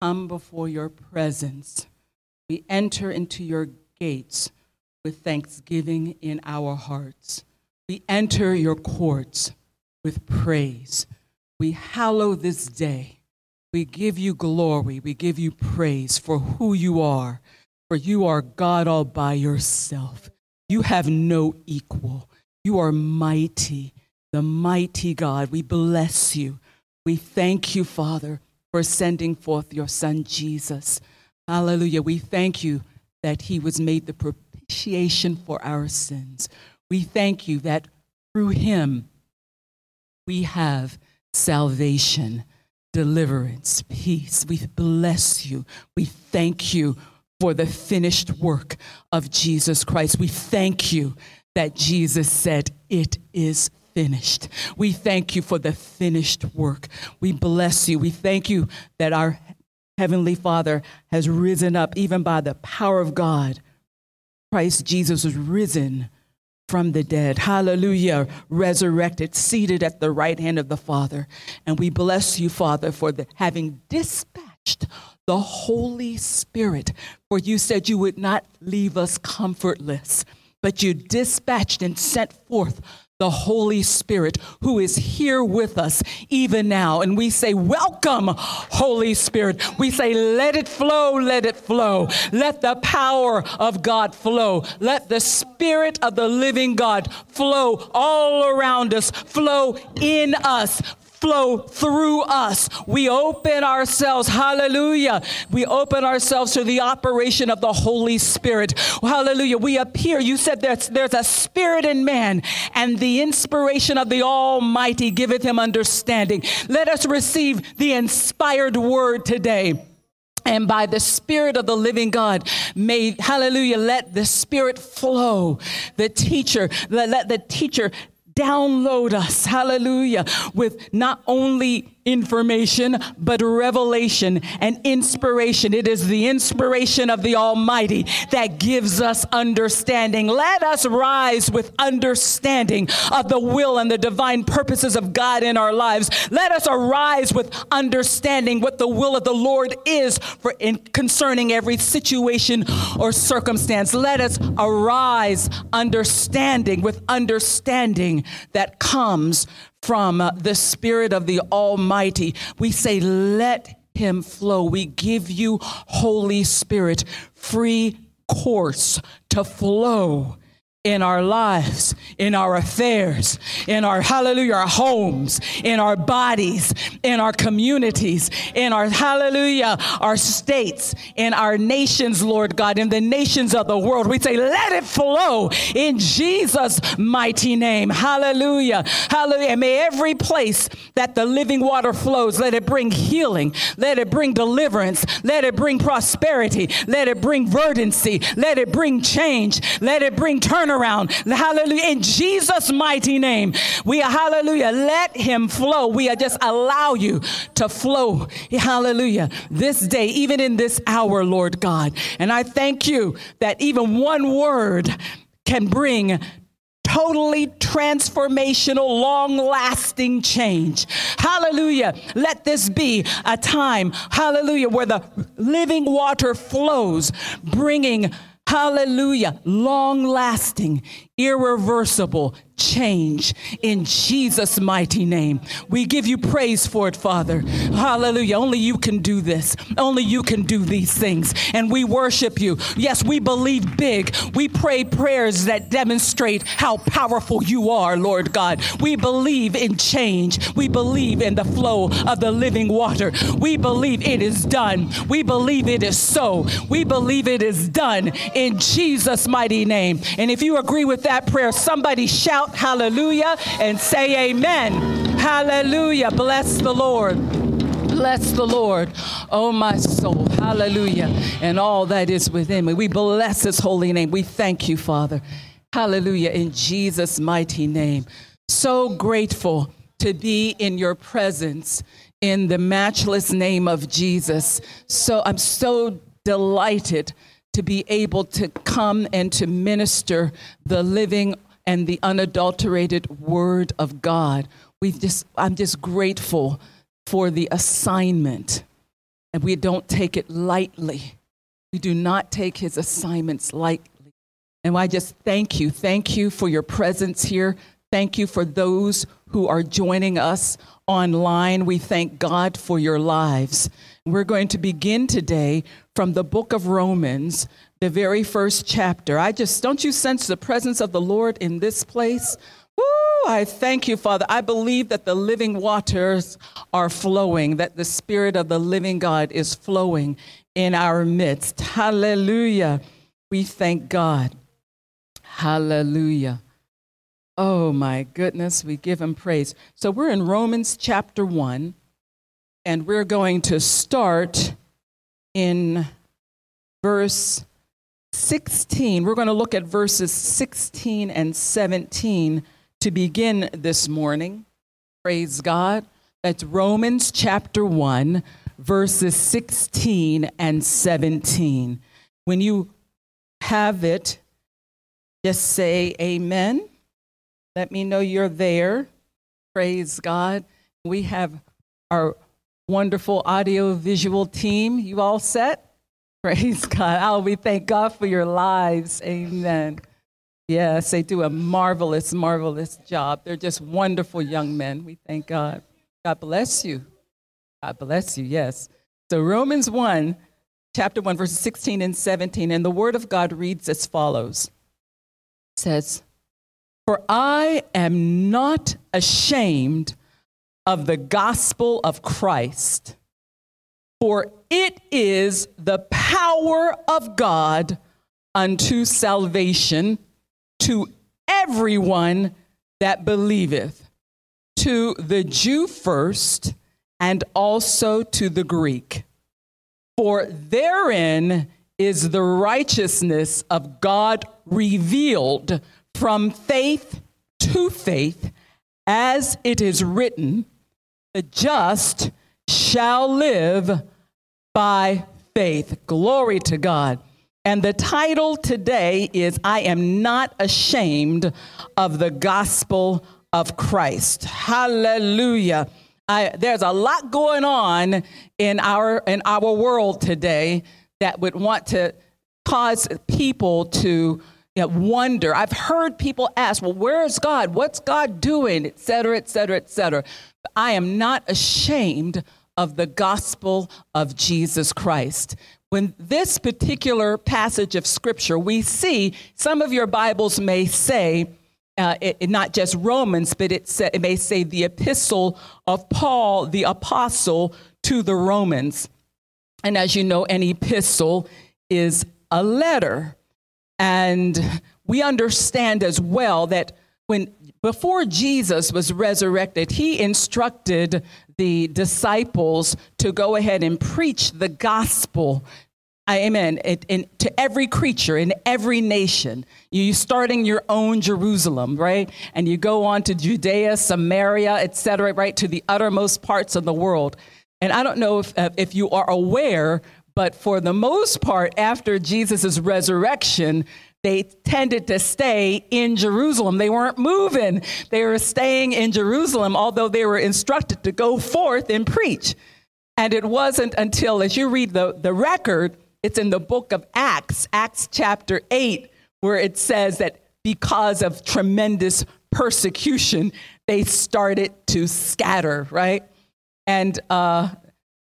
come before your presence. We enter into your gates with thanksgiving in our hearts. We enter your courts with praise. We hallow this day. We give you glory. We give you praise for who you are, for you are God all by yourself. You have no equal. You are mighty, the mighty God. We bless you. We thank you, Father, for sending forth your Son, Jesus. Hallelujah. We thank you that he was made the propitiation for our sins. We thank you that through him we have salvation, deliverance, peace. We bless you. We thank you for the finished work of Jesus Christ. We thank you that Jesus said, It is finished. We thank you for the finished work. We bless you. We thank you that our Heavenly Father has risen up, even by the power of God. Christ Jesus was risen from the dead. Hallelujah. Resurrected, seated at the right hand of the Father. And we bless you, Father, for the, having dispatched the Holy Spirit. For you said you would not leave us comfortless, but you dispatched and sent forth the Holy Spirit who is here with us even now. And we say, Welcome, Holy Spirit. We say, Let it flow, let it flow. Let the power of God flow. Let the Spirit of the living God flow all around us, flow in us, flow through us. We open ourselves, hallelujah. We open ourselves to the operation of the Holy Spirit. Hallelujah. We appear. You said there's, there's a spirit in man, and the inspiration of the Almighty giveth him understanding. Let us receive the inspired word today. And by the Spirit of the living God, may, hallelujah, let the Spirit flow. The teacher, let, let the teacher download us, hallelujah, with not only information, but revelation and inspiration. It is the inspiration of the Almighty that gives us understanding. Let us rise with understanding of the will and the divine purposes of God in our lives. Let us arise with understanding what the will of the Lord is for in concerning every situation or circumstance. Let us arise understanding with understanding that comes from uh, the Spirit of the Almighty. We say, let him flow. We give you, Holy Spirit, free course to flow in our lives, in our affairs, in our hallelujah, our homes, in our bodies, in our communities, in our hallelujah, our states, in our nations, Lord God, in the nations of the world. We say, let it flow in Jesus' mighty name. Hallelujah. Hallelujah. May every place that the living water flows, let it bring healing, let it bring deliverance, let it bring prosperity, let it bring verdancy, let it bring change, let it bring turnaround. Hallelujah. In Jesus' mighty name, we hallelujah. Let him flow. We are just allow you to flow. Hallelujah. This day, even in this hour, Lord God. And I thank you that even one word can bring totally transformational, long lasting change. Hallelujah. Let this be a time, hallelujah, where the living water flows, bringing Hallelujah. Long lasting, irreversible change in Jesus' mighty name. We give you praise for it, Father. Hallelujah. Only you can do this. Only you can do these things. And we worship you. Yes, we believe big. We pray prayers that demonstrate how powerful you are, Lord God. We believe in change. We believe in the flow of the living water. We believe it is done. We believe it is so. We believe it is done in Jesus' mighty name. And if you agree with that prayer, somebody shout hallelujah and say amen. Hallelujah. Bless the Lord. Bless the Lord, oh my soul. Hallelujah. And all that is within me. We bless his holy name. We thank you, Father. Hallelujah. In Jesus' mighty name. So grateful to be in your presence in the matchless name of Jesus. So I'm so delighted to be able to come and to minister the living and the unadulterated word of God. We just, I'm just grateful for the assignment and we don't take it lightly. We do not take his assignments lightly. And I just thank you. Thank you for your presence here. Thank you for those who are joining us online. We thank God for your lives. We're going to begin today from the book of Romans, the very first chapter. I just, don't you sense the presence of the Lord in this place? Woo, I thank you, Father. I believe that the living waters are flowing, that the Spirit of the living God is flowing in our midst. Hallelujah. We thank God. Hallelujah. Oh my goodness, we give him praise. So we're in Romans chapter 1, and we're going to start in verse 16. We're going to look at verses 16 and 17 to begin this morning. Praise God. That's Romans chapter 1, verses 16 and 17. When you have it, just say amen. Let me know you're there. Praise God. We have our wonderful audio visual team. You all set? Praise God. Oh, we thank God for your lives. Amen. Yes, they do a marvelous, marvelous job. They're just wonderful young men. We thank God. God bless you. God bless you, yes. So, Romans 1, chapter 1, verses 16 and 17, and the word of God reads as follows it says, For I am not ashamed of the gospel of Christ, for it is the power of God unto salvation to everyone that believeth, to the Jew first and also to the Greek. For therein is the righteousness of God revealed from faith to faith, as it is written, the just shall live by faith. Glory to God. And the title today is I Am Not Ashamed of the Gospel of Christ. Hallelujah. I, there's a lot going on in our in our world today that would want to cause people to you know, wonder. I've heard people ask, "Well, where is God? What's God doing?" Et cetera, et cetera, et cetera. I am not ashamed of the gospel of Jesus Christ. When this particular passage of scripture, we see some of your Bibles may say uh, it, not just Romans, but it, say, it may say the epistle of Paul, the apostle, to the Romans. And as you know, an epistle is a letter. And we understand as well that when before Jesus was resurrected, he instructed the disciples to go ahead and preach the gospel amen, it, to every creature in every nation. you're starting your own Jerusalem, right? And you go on to Judea, Samaria, etc., right, to the uttermost parts of the world. And I don't know if, uh, if you are aware, but for the most part, after Jesus' resurrection, they tended to stay in Jerusalem. They weren't moving. They were staying in Jerusalem, although they were instructed to go forth and preach. And it wasn't until, as you read the, the record, it's in the book of Acts, Acts chapter 8, where it says that because of tremendous persecution, they started to scatter, right? And uh,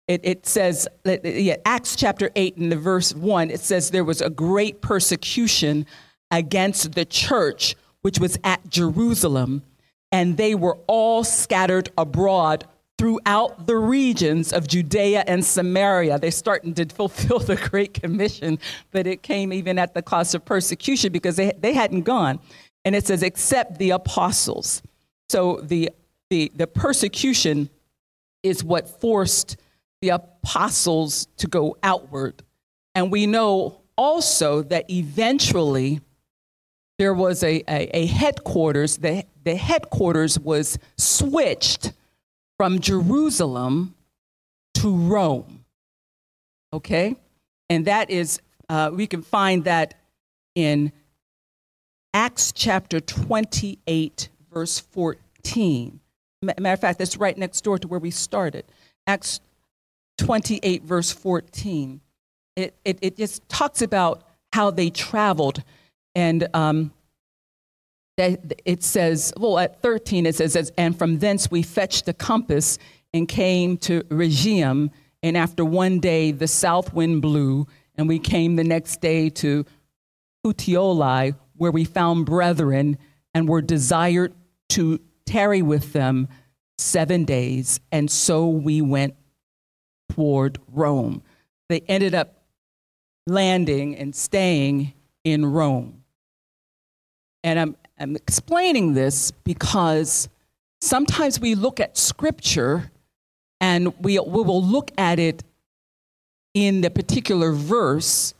it, it, says, yeah, Acts chapter 8 in the verse 1, it says there was a great persecution against the church, which was at Jerusalem, and they were all scattered abroad throughout the regions of Judea and Samaria. They're starting to fulfill the Great Commission, but it came even at the cost of persecution because they, they hadn't gone. And it says, except the apostles. So the, the, the persecution is what forced the apostles to go outward. And we know also that eventually there was a, a, a headquarters, the, the headquarters was switched from Jerusalem to Rome. Okay? And that is, uh, we can find that in Acts chapter 28, verse 14. Matter of fact, that's right next door to where we started. Acts 28, verse 14, it, it, it just talks about how they traveled. And um, it says, well, at 13, it says, and from thence we fetched the compass and came to Rhegium. And after one day, the south wind blew, and we came the next day to Puteoli, where we found brethren and were desired to tarry with them seven days. And so we went toward Rome. They ended up landing and staying in Rome. And I'm, I'm explaining this because sometimes we look at scripture and we, we will look at it in the particular verse.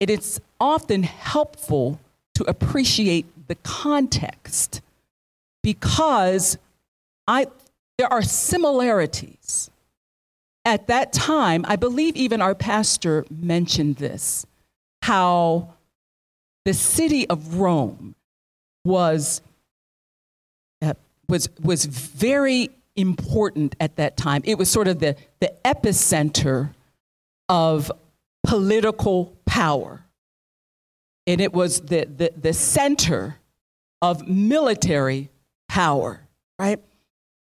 It is often helpful to appreciate the context because I, there are similarities. At that time, I believe even our pastor mentioned this how the city of Rome was, uh, was, was very important at that time. It was sort of the, the epicenter of political power. And it was the, the, the center of military power, right?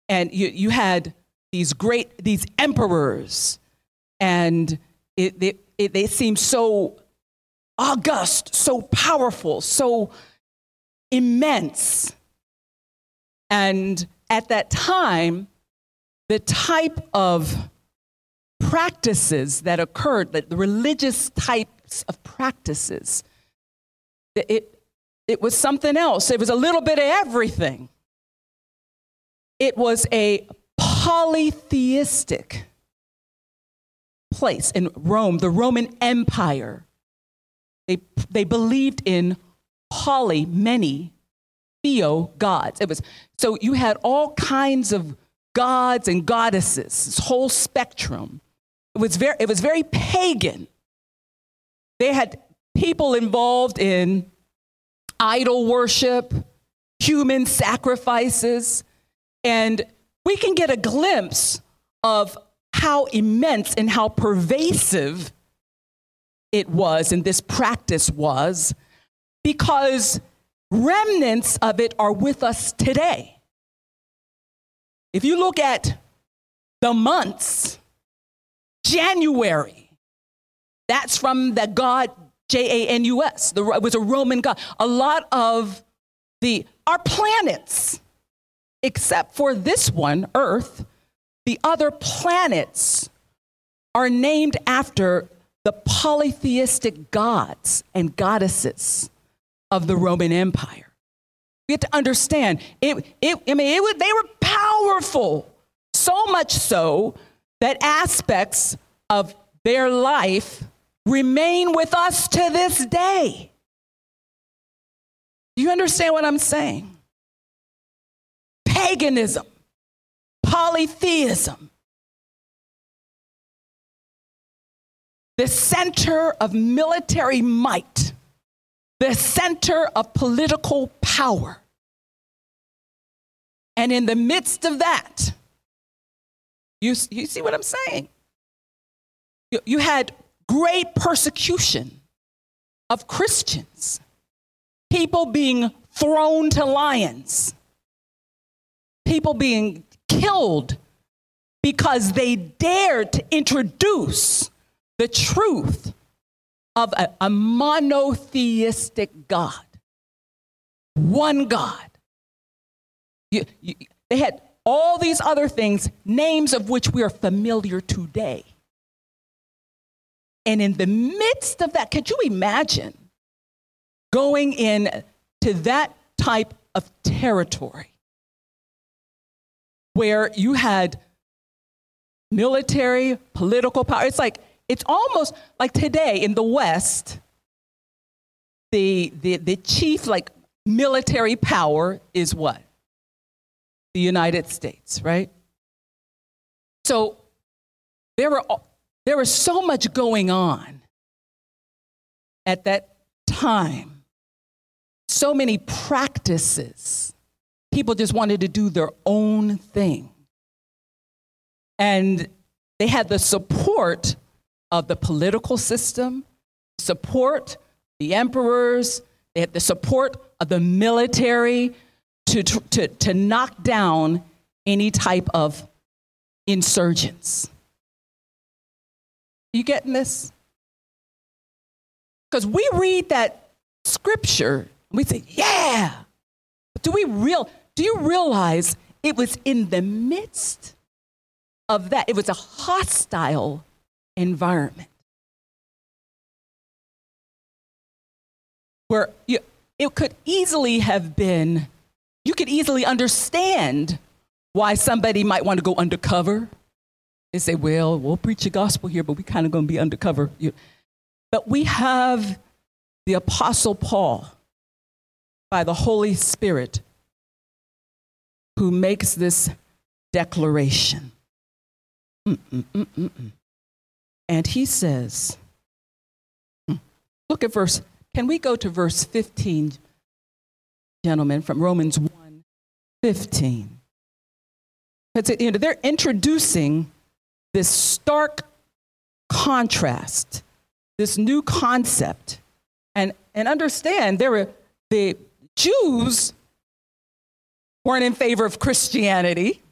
And you, you had these great, these emperors, and it, it, it, they seem so august, so powerful, so immense. And at that time, the type of practices that occurred, the religious types of practices, it, it was something else. It was a little bit of everything. It was a polytheistic place in Rome, the Roman Empire. They, they believed in poly, many, theo gods. It was so you had all kinds of gods and goddesses, this whole spectrum. It was very, it was very pagan. They had people involved in idol worship, human sacrifices, and we can get a glimpse of how immense and how pervasive it was and this practice was because remnants of it are with us today. If you look at the months, January, that's from the god J A N U S. It was a Roman god. A lot of the our planets, except for this one, Earth, the other planets are named after the polytheistic gods and goddesses of the Roman Empire. We have to understand it, it I mean, it they were powerful, so much so that aspects of their life remain with us to this day. Do you understand what I'm saying? Paganism, polytheism, the center of military might, the center of political power. And in the midst of that, you, you see what I'm saying? You, you had great persecution of Christians, people being thrown to lions, people being killed because they dared to introduce the truth of a, a monotheistic God, one God. You, you, they had all these other things, names of which we are familiar today. And in the midst of that, could you imagine going in to that type of territory where you had military, political power? It's like, it's almost like today in the West, the, the, the chief like military power is what? The United States, right? So there were there was so much going on at that time, so many practices. People just wanted to do their own thing. And they had the support of the political system, support the emperors, they had the support of the military to, to, to knock down any type of insurgents. You getting this? Because we read that scripture, and we say, yeah. Do we real do you realize it was in the midst of that? It was a hostile environment. Where you, it could easily have been, you could easily understand why somebody might want to go undercover and say, well, we'll preach the gospel here, but we're kind of going to be undercover. But we have the Apostle Paul by the Holy Spirit who makes this declaration. Mm-mm-mm-mm. And he says, hmm, look at verse, can we go to verse 15, gentlemen, from Romans 1 15? you know, they're introducing this stark contrast, this new concept. And, and understand, there were the Jews weren't in favor of Christianity,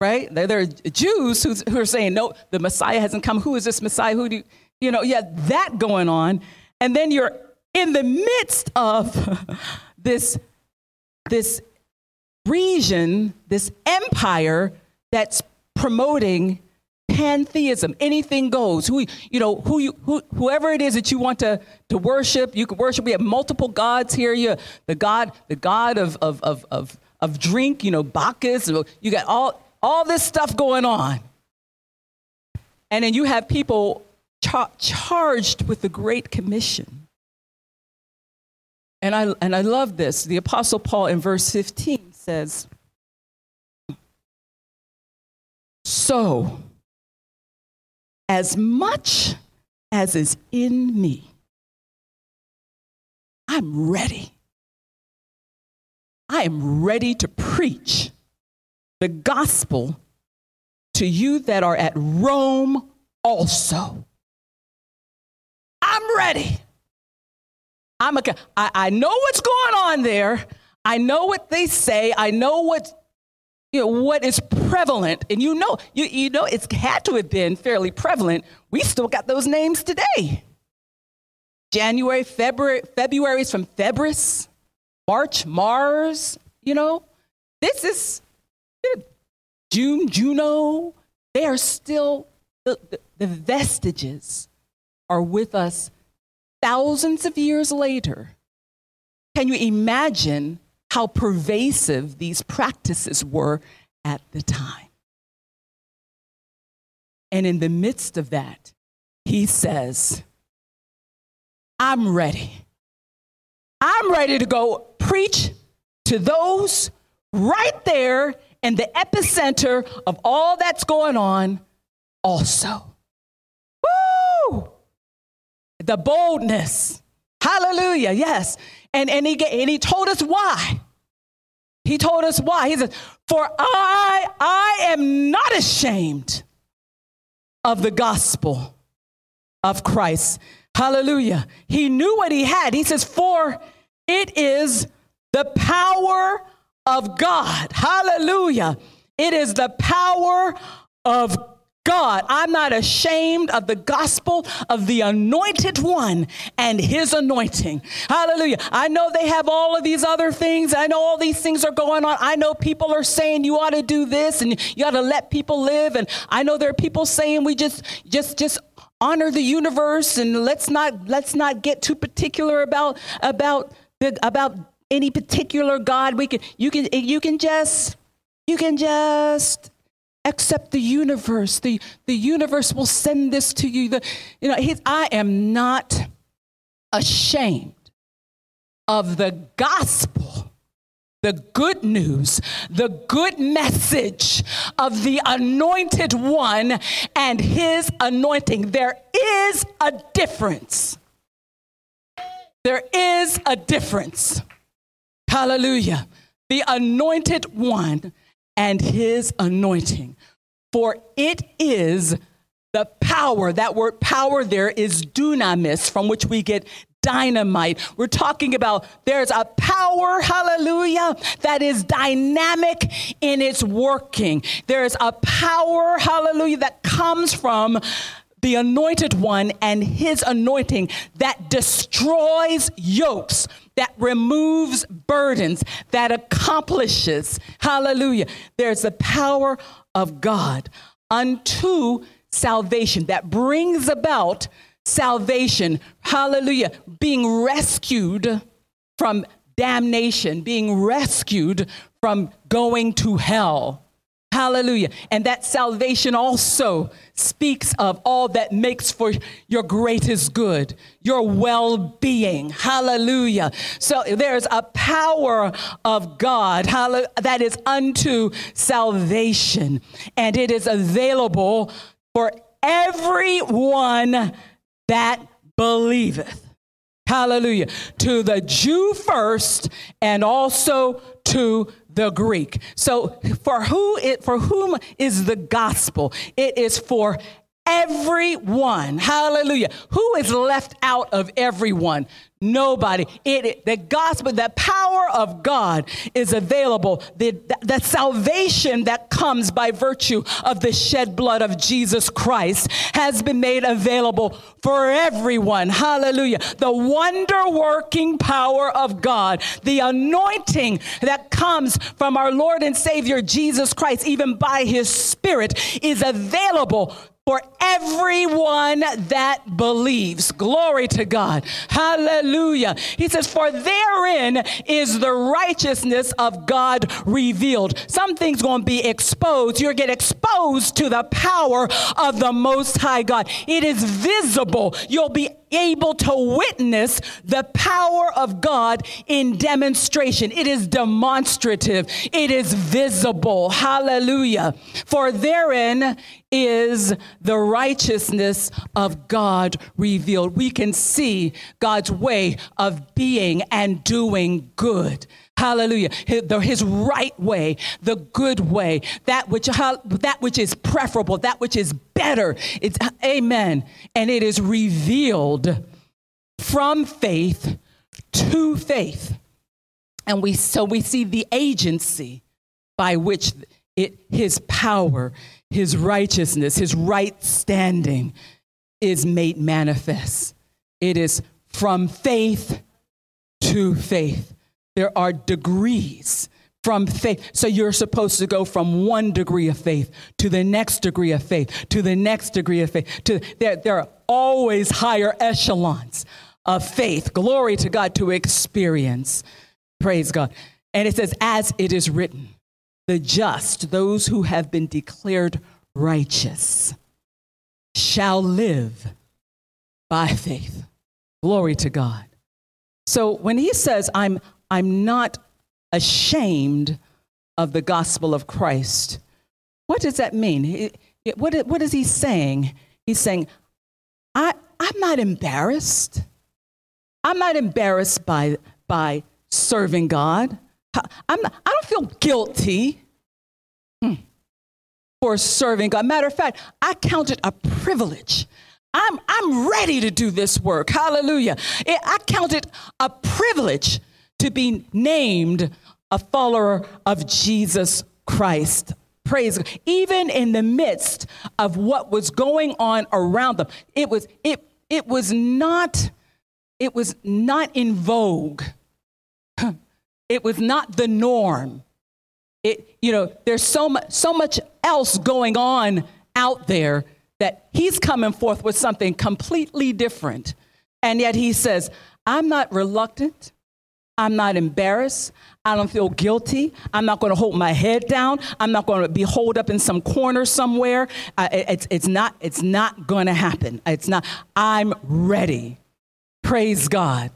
right? There, there are Jews who, who are saying, no, the Messiah hasn't come. Who is this Messiah? Who do you, you know, yeah, that going on. And then you're in the midst of this, this region, this empire that's promoting pantheism anything goes who you know who you who, whoever it is that you want to to worship you can worship we have multiple gods here you the god the god of of of of, of drink you know bacchus you got all all this stuff going on and then you have people char- charged with the great commission and i and i love this the apostle paul in verse 15 says so as much as is in me, I'm ready. I am ready to preach the gospel to you that are at Rome also. I'm ready. I'm a, I, I know what's going on there. I know what they say. I know what you know, what is prevalent, and you know, you, you know, it's had to have been fairly prevalent. We still got those names today. January, February, February is from February, March, Mars, you know. This is June, Juno. They are still, the, the, vestiges are with us thousands of years later. Can you imagine how pervasive these practices were at the time. And in the midst of that, he says, I'm ready. I'm ready to go preach to those right there in the epicenter of all that's going on, also. Woo! The boldness. Hallelujah, yes. And, and, he, and he told us why. He told us why. He said, For I, I am not ashamed of the gospel of Christ. Hallelujah. He knew what he had. He says, For it is the power of God. Hallelujah. It is the power of God, I'm not ashamed of the gospel of the anointed one and his anointing. Hallelujah. I know they have all of these other things. I know all these things are going on. I know people are saying you ought to do this and you ought to let people live. And I know there are people saying we just, just, just honor the universe and let's not, let's not get too particular about, about the, about any particular God. We can, you can, you can just, you can just accept the universe. The, the universe will send this to you. The, you know, his, I am not ashamed of the gospel, the good news, the good message of the anointed one and his anointing. There is a difference. There is a difference. Hallelujah. The anointed one and his anointing. For it is The power, that word power there is dunamis, from which we get dynamite. We're talking about there's a power, hallelujah, that is dynamic in its working. There's a power, hallelujah, that comes from the anointed one and his anointing that destroys yokes, that removes burdens, that accomplishes, hallelujah. There's the power of God unto salvation that brings about salvation. Hallelujah. Being rescued from damnation, being rescued from going to hell. Hallelujah. And that salvation also speaks of all that makes for your greatest good, your well being. Hallelujah. So there's a power of God that is unto salvation, and it is available for everyone that believeth. Hallelujah. To the Jew first and also to the Greek. So for who it for whom is the gospel? It is for everyone. Hallelujah. Who is left out of everyone? Nobody. It, the gospel, the power of God is available. The, the, the, salvation that comes by virtue of the shed blood of Jesus Christ has been made available for everyone. Hallelujah. The wonder working power of God, the anointing that comes from our Lord and Savior Jesus Christ, even by his Spirit, is available for everyone that believes. Glory to God. Hallelujah. He says, For therein is the righteousness of God revealed. Something's going to be exposed. You're get exposed to the power of the Most High God. It is visible. You'll be able to witness the power of God in demonstration. It is demonstrative, it is visible. Hallelujah. For therein is the righteousness of God revealed. We can see God's way of being and doing good. Hallelujah. His, the, his, right way, the good way, that which, that which is preferable, that which is better. It's amen. And it is revealed from faith to faith. And we so we see the agency by which it, his power, his righteousness, his right standing is made manifest. It is from faith to faith. There are degrees from faith. So you're supposed to go from one degree of faith to the next degree of faith to the next degree of faith. To there, there are always higher echelons of faith. Glory to God to experience. Praise God. And it says, as it is written, the just, those who have been declared righteous, shall live by faith. Glory to God. So when he says, I'm, I'm not ashamed of the gospel of Christ, what does that mean? What, what is he saying? He's saying, I, I'm not embarrassed. I'm not embarrassed by, by serving God. I'm I don't feel guilty hmm, for serving God. Matter of fact, I count it a privilege I'm, I'm ready to do this work. Hallelujah. I count it a privilege to be named a follower of Jesus Christ. Praise God. Even in the midst of what was going on around them, it was, it, it was not, it was not in vogue. It was not the norm. It, you know, there's so much, so much else going on out there that he's coming forth with something completely different. And yet he says, I'm not reluctant. I'm not embarrassed. I don't feel guilty. I'm not going to hold my head down. I'm not going to be holed up in some corner somewhere. Uh, it's, it's not, it's not going to happen. It's not. I'm ready. Praise God.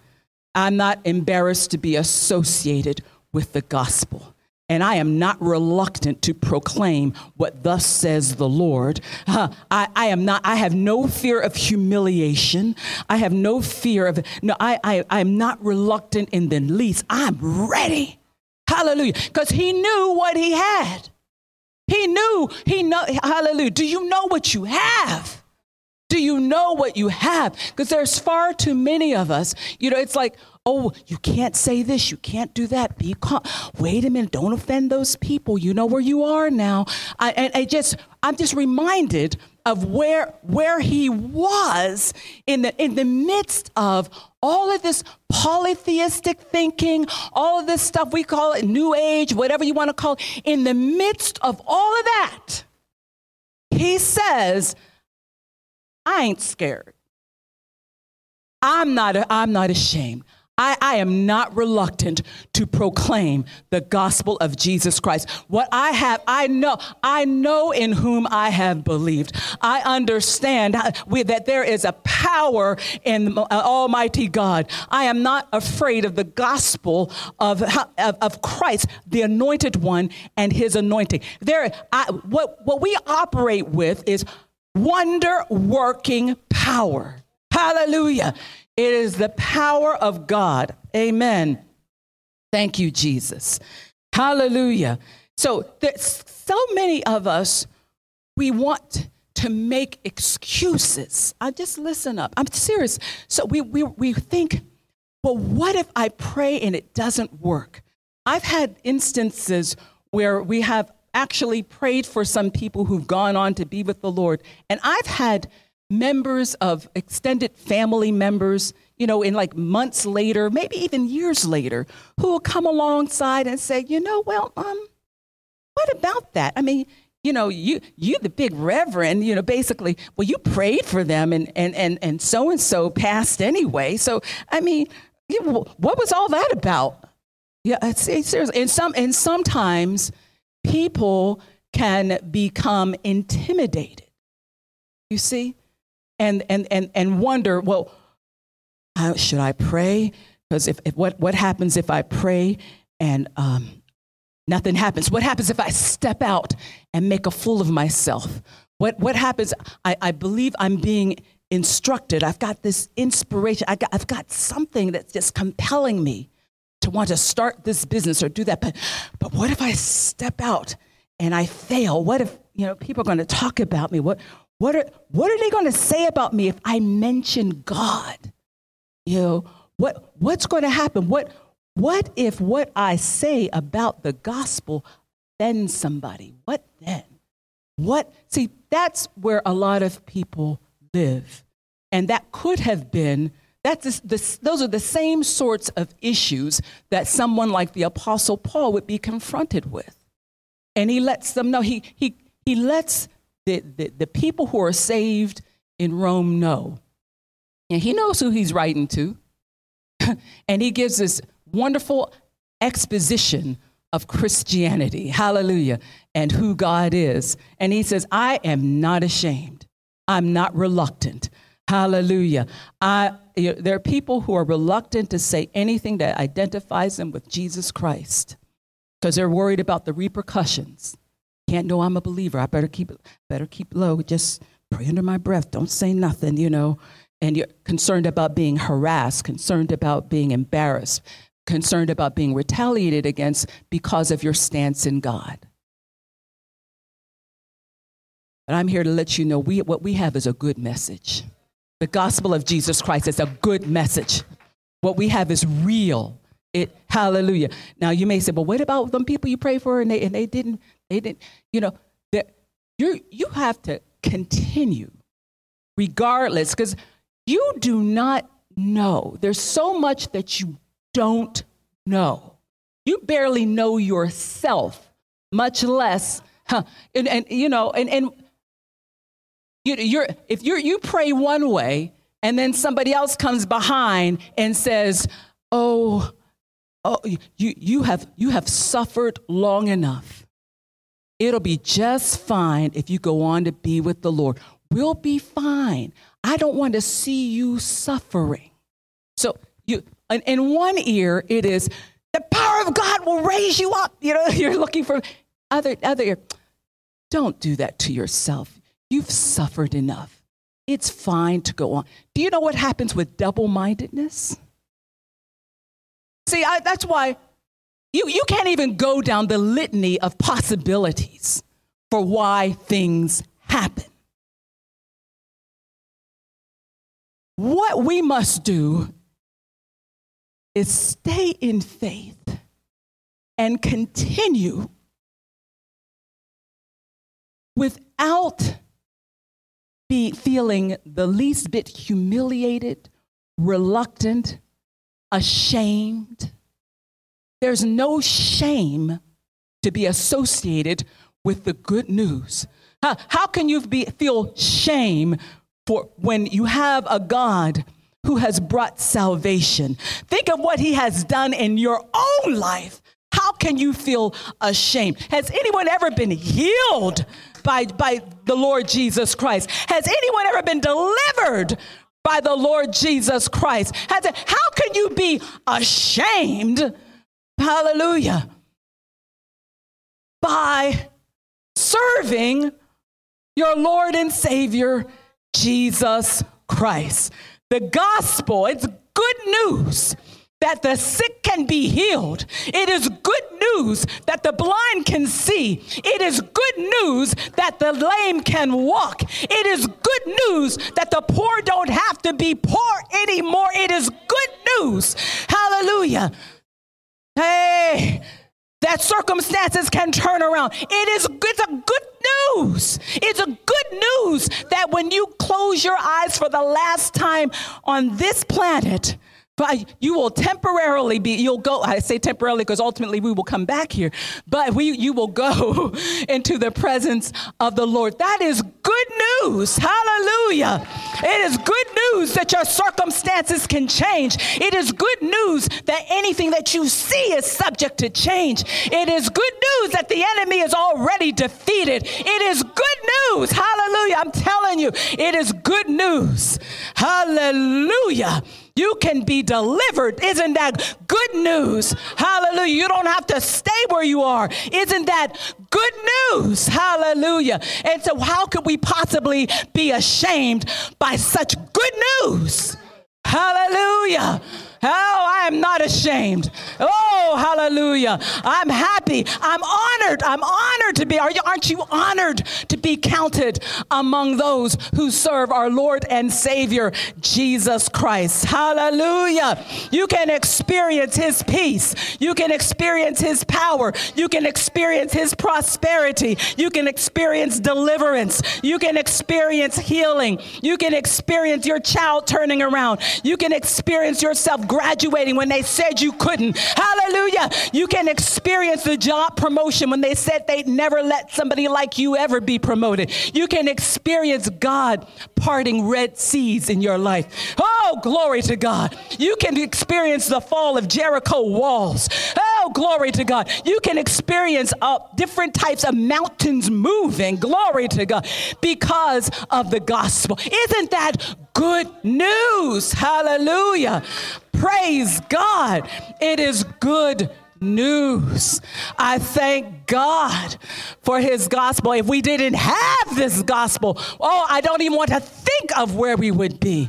I'm not embarrassed to be associated with the gospel and I am not reluctant to proclaim what thus says the Lord. Uh, I, I, am not, I have no fear of humiliation. I have no fear of, no, I, I, I am not reluctant in the least. I'm ready. Hallelujah. Because he knew what he had. He knew, he know, hallelujah. Do you know what you have? Do you know what you have? Because there's far too many of us. You know, it's like, oh, you can't say this, you can't do that. Be calm. Wait a minute, don't offend those people. You know where you are now. I, and I just, I'm just reminded of where where he was in the in the midst of all of this polytheistic thinking, all of this stuff we call it new age, whatever you want to call it, in the midst of all of that, he says, I ain't scared. I'm not, I'm not ashamed. I, I, am not reluctant to proclaim the gospel of Jesus Christ. What I have, I know, I know in whom I have believed. I understand that there is a power in Almighty God. I am not afraid of the gospel of, of, of Christ, the anointed one, and his anointing. There, I, what, what we operate with is wonder working power. Hallelujah. It is the power of God. Amen. Thank you, Jesus. Hallelujah. So, there's so many of us, we want to make excuses. I just listen up. I'm serious. So, we, we, we think, well, what if I pray and it doesn't work? I've had instances where we have actually prayed for some people who've gone on to be with the Lord, and I've had members of extended family members, you know, in like months later, maybe even years later, who will come alongside and say, you know, well, um, what about that? I mean, you know, you you the big reverend, you know, basically, well, you prayed for them and and and and so and so passed anyway. So I mean, what was all that about? Yeah, it's, it's serious. And some and sometimes people can become intimidated. You see? and, and, and, and wonder, well, uh, should I pray? Because if, if, what, what happens if I pray and um, nothing happens? What happens if I step out and make a fool of myself? What, what happens? I, I believe I'm being instructed. I've got this inspiration. I got, I've got something that's just compelling me to want to start this business or do that. But, but what if I step out and I fail? What if you know people are going to talk about me? What what are, what are they going to say about me if I mention God? You know, what, what's going to happen? What, what if what I say about the gospel offends somebody? What then? What? See, that's where a lot of people live. And that could have been, that's those are the same sorts of issues that someone like the Apostle Paul would be confronted with. And he lets them know, he, he, he lets the, the, the people who are saved in Rome know. And he knows who he's writing to. and he gives this wonderful exposition of Christianity, hallelujah, and who God is. And he says, I am not ashamed. I'm not reluctant. Hallelujah. I, you know, there are people who are reluctant to say anything that identifies them with Jesus Christ because they're worried about the repercussions can't know I'm a believer. I better keep better keep low. Just pray under my breath. Don't say nothing, you know. And you're concerned about being harassed, concerned about being embarrassed, concerned about being retaliated against because of your stance in God. But I'm here to let you know we, what we have is a good message. The gospel of Jesus Christ is a good message. What we have is real. It hallelujah. Now you may say, but what about them people you pray for and they and they didn't they didn't, you know, that you you have to continue regardless, because you do not know. There's so much that you don't know. You barely know yourself, much less, huh, and, and you know, and, and you, you're, if you're, you pray one way and then somebody else comes behind and says, oh, oh you, you, have, you have suffered long enough It'll be just fine if you go on to be with the Lord. We'll be fine. I don't want to see you suffering. So you in, in one ear it is the power of God will raise you up. You know, you're looking for other other ear. Don't do that to yourself. You've suffered enough. It's fine to go on. Do you know what happens with double mindedness? See, I, that's why you, you can't even go down the litany of possibilities for why things happen. what we must do is stay in faith and continue without be feeling the least bit humiliated, reluctant, ashamed. There's no shame to be associated with the good news. How, how can you be, feel shame for when you have a God who has brought salvation? Think of what he has done in your own life. How can you feel ashamed? Has anyone ever been healed by, by the Lord Jesus Christ? Has anyone ever been delivered by the Lord Jesus Christ? Has it, how can you be ashamed? Hallelujah. By serving your Lord and Savior, Jesus Christ. The gospel, it's good news that the sick can be healed. It is good news that the blind can see. It is good news that the lame can walk. It is good news that the poor don't have to be poor anymore. It is good news. Hallelujah. Hey, that circumstances can turn around. It is it's a good news. It's a good news that when you close your eyes for the last time on this planet, you will temporarily be, you'll go, I say temporarily because ultimately we will come back here, but we, you will go into the presence of the Lord. That is good news. Hallelujah. It is good news that your circumstances can change. It is good news that anything that you see is subject to change. It is good news that the enemy is already defeated. It is good news. Hallelujah. I'm telling you, it is good news. Hallelujah you can be delivered. Isn't that good news? Hallelujah. You don't have to stay where you are. Isn't that good news? Hallelujah. And so, how could we possibly be ashamed by such good news? Hallelujah. Oh, I am not ashamed. Oh, hallelujah. I'm happy. I'm honored. I'm honored to be. Are you, aren't you honored to be counted among those who serve our Lord and Savior, Jesus Christ? Hallelujah. You can experience His peace. You can experience His power. You can experience His prosperity. You can experience deliverance. You can experience healing. You can experience your child turning around. You can experience yourself graduating when they said you couldn't. Hallelujah. You can experience the job promotion when they said they'd never let somebody like you ever be promoted. You can experience God parting red seas in your life. Oh, glory to God. You can experience the fall of Jericho walls. Oh, glory to God. You can experience uh, different types of mountains moving. Glory to God because of the gospel. Isn't that good news? Hallelujah. Praise God. It is good news. I thank God for his gospel. If we didn't have this gospel, oh, I don't even want to think of where we would be.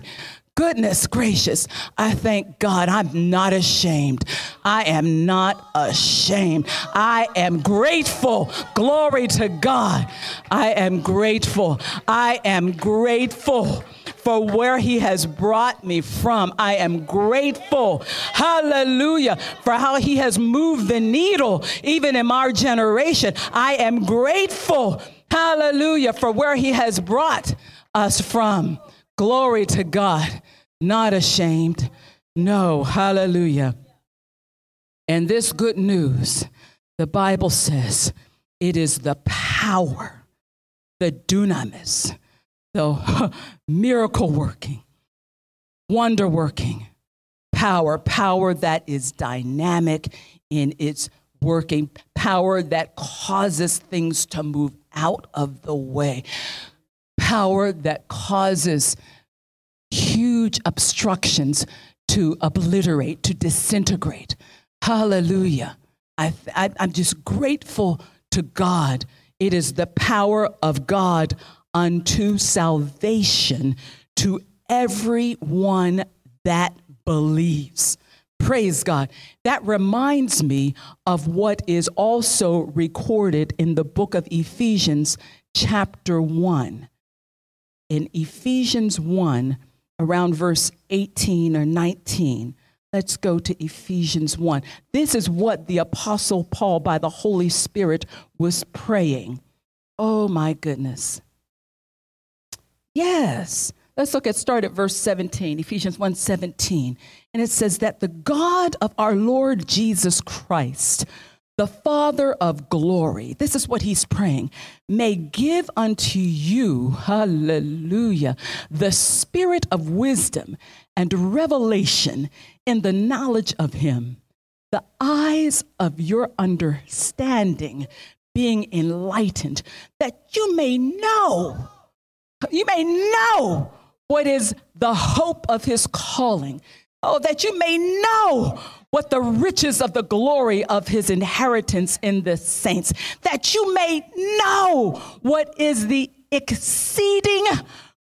Goodness gracious, I thank God. I'm not ashamed. I am not ashamed. I am grateful. Glory to God. I am grateful. I am grateful for where he has brought me from. I am grateful, hallelujah, for how he has moved the needle even in our generation. I am grateful, hallelujah, for where he has brought us from. Glory to God. Not ashamed. No, hallelujah. And this good news, the Bible says, it is the power, the dunamis, the miracle working, wonder working power, power that is dynamic in its working, power that causes things to move out of the way, power that causes huge obstructions to obliterate, to disintegrate. Hallelujah. I, I, I'm just grateful to God. It is the power of God unto salvation to everyone that believes. Praise God. That reminds me of what is also recorded in the book of Ephesians, chapter 1. In Ephesians 1, around verse 18 or 19. Let's go to Ephesians 1. This is what the Apostle Paul, by the Holy Spirit, was praying. Oh my goodness. Yes. Let's look at start at verse 17, Ephesians 1 17. And it says that the God of our Lord Jesus Christ, the Father of glory, this is what he's praying, may give unto you, hallelujah, the spirit of wisdom and revelation in the knowledge of him, the eyes of your understanding being enlightened, that you may know, you may know what is the hope of his calling. Oh, that you may know what the riches of the glory of his inheritance in the saints, that you may know what is the exceeding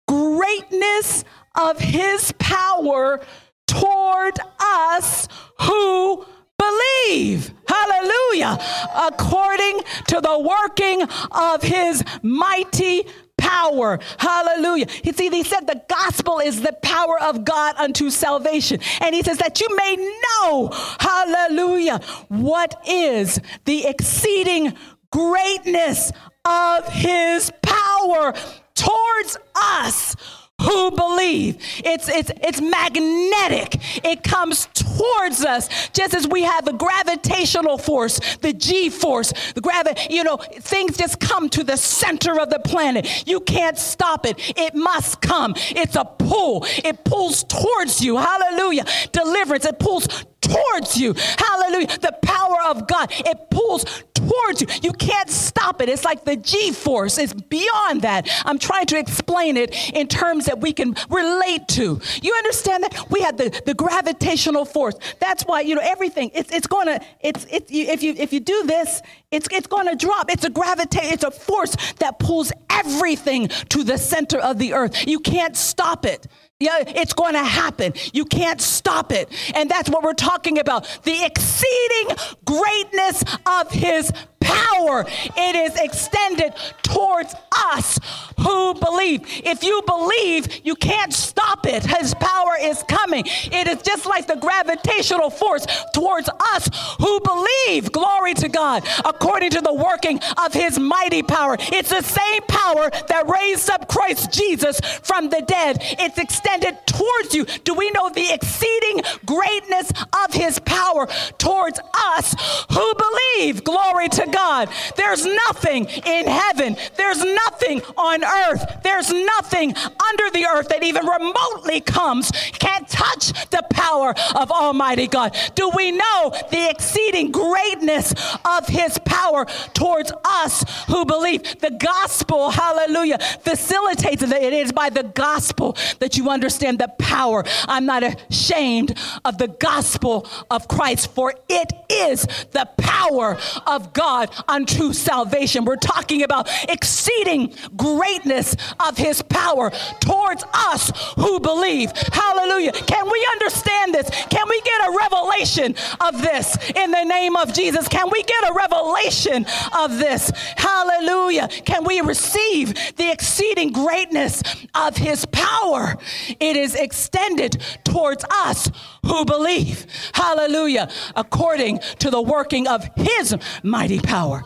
greatness of his power toward us who believe. Hallelujah. According to the working of his mighty power. Hallelujah. You see, he said the gospel is the power of God unto salvation. And he says that you may know, hallelujah, what is the exceeding greatness of his power towards us who believe. It's, it's, it's magnetic. It comes towards us just as we have the gravitational force, the G force, the gravity, you know, things just come to the center of the planet. You can't stop it. It must come. It's a pull. It pulls towards you. Hallelujah. Deliverance. It pulls towards you. Hallelujah. The power of God, it pulls towards you. You can't stop it. It's like the G force. It's beyond that. I'm trying to explain it in terms that we can relate to. You understand that? We have the, the gravitational force. That's why, you know, everything, it's, it's going to, it's, it's, if you, if you do this, it's, it's going to drop. It's a gravitate, it's a force that pulls everything to the center of the earth. You can't stop it. Yeah, it's going to happen. You can't stop it. And that's what we're talking about. The exceeding greatness of his power. It is extended towards us who believe. If you believe, you can't stop it. His power is coming. It is just like the gravitational force towards us who believe. Glory to God. According to the working of his mighty power. It's the same power that raised up Christ Jesus from the dead. It's extended towards you. Do we know the exceeding greatness of his power towards us who believe? Glory to God. There's nothing in heaven, there's nothing on earth, there's nothing under the earth that even remotely comes, can't touch power of Almighty God. Do we know the exceeding greatness of His power towards us who believe? The gospel, hallelujah, facilitates it. It is by the gospel that you understand the power. I'm not ashamed of the gospel of Christ, for it is the power of God God unto salvation. We're talking about exceeding greatness of his power towards us who believe. Hallelujah. Can we understand this? Can we get a revelation of this in the name of Jesus? Can we get a revelation of this? Hallelujah. Can we receive the exceeding greatness of his power? It is extended towards us who believe. Hallelujah. According to the working of his mighty power.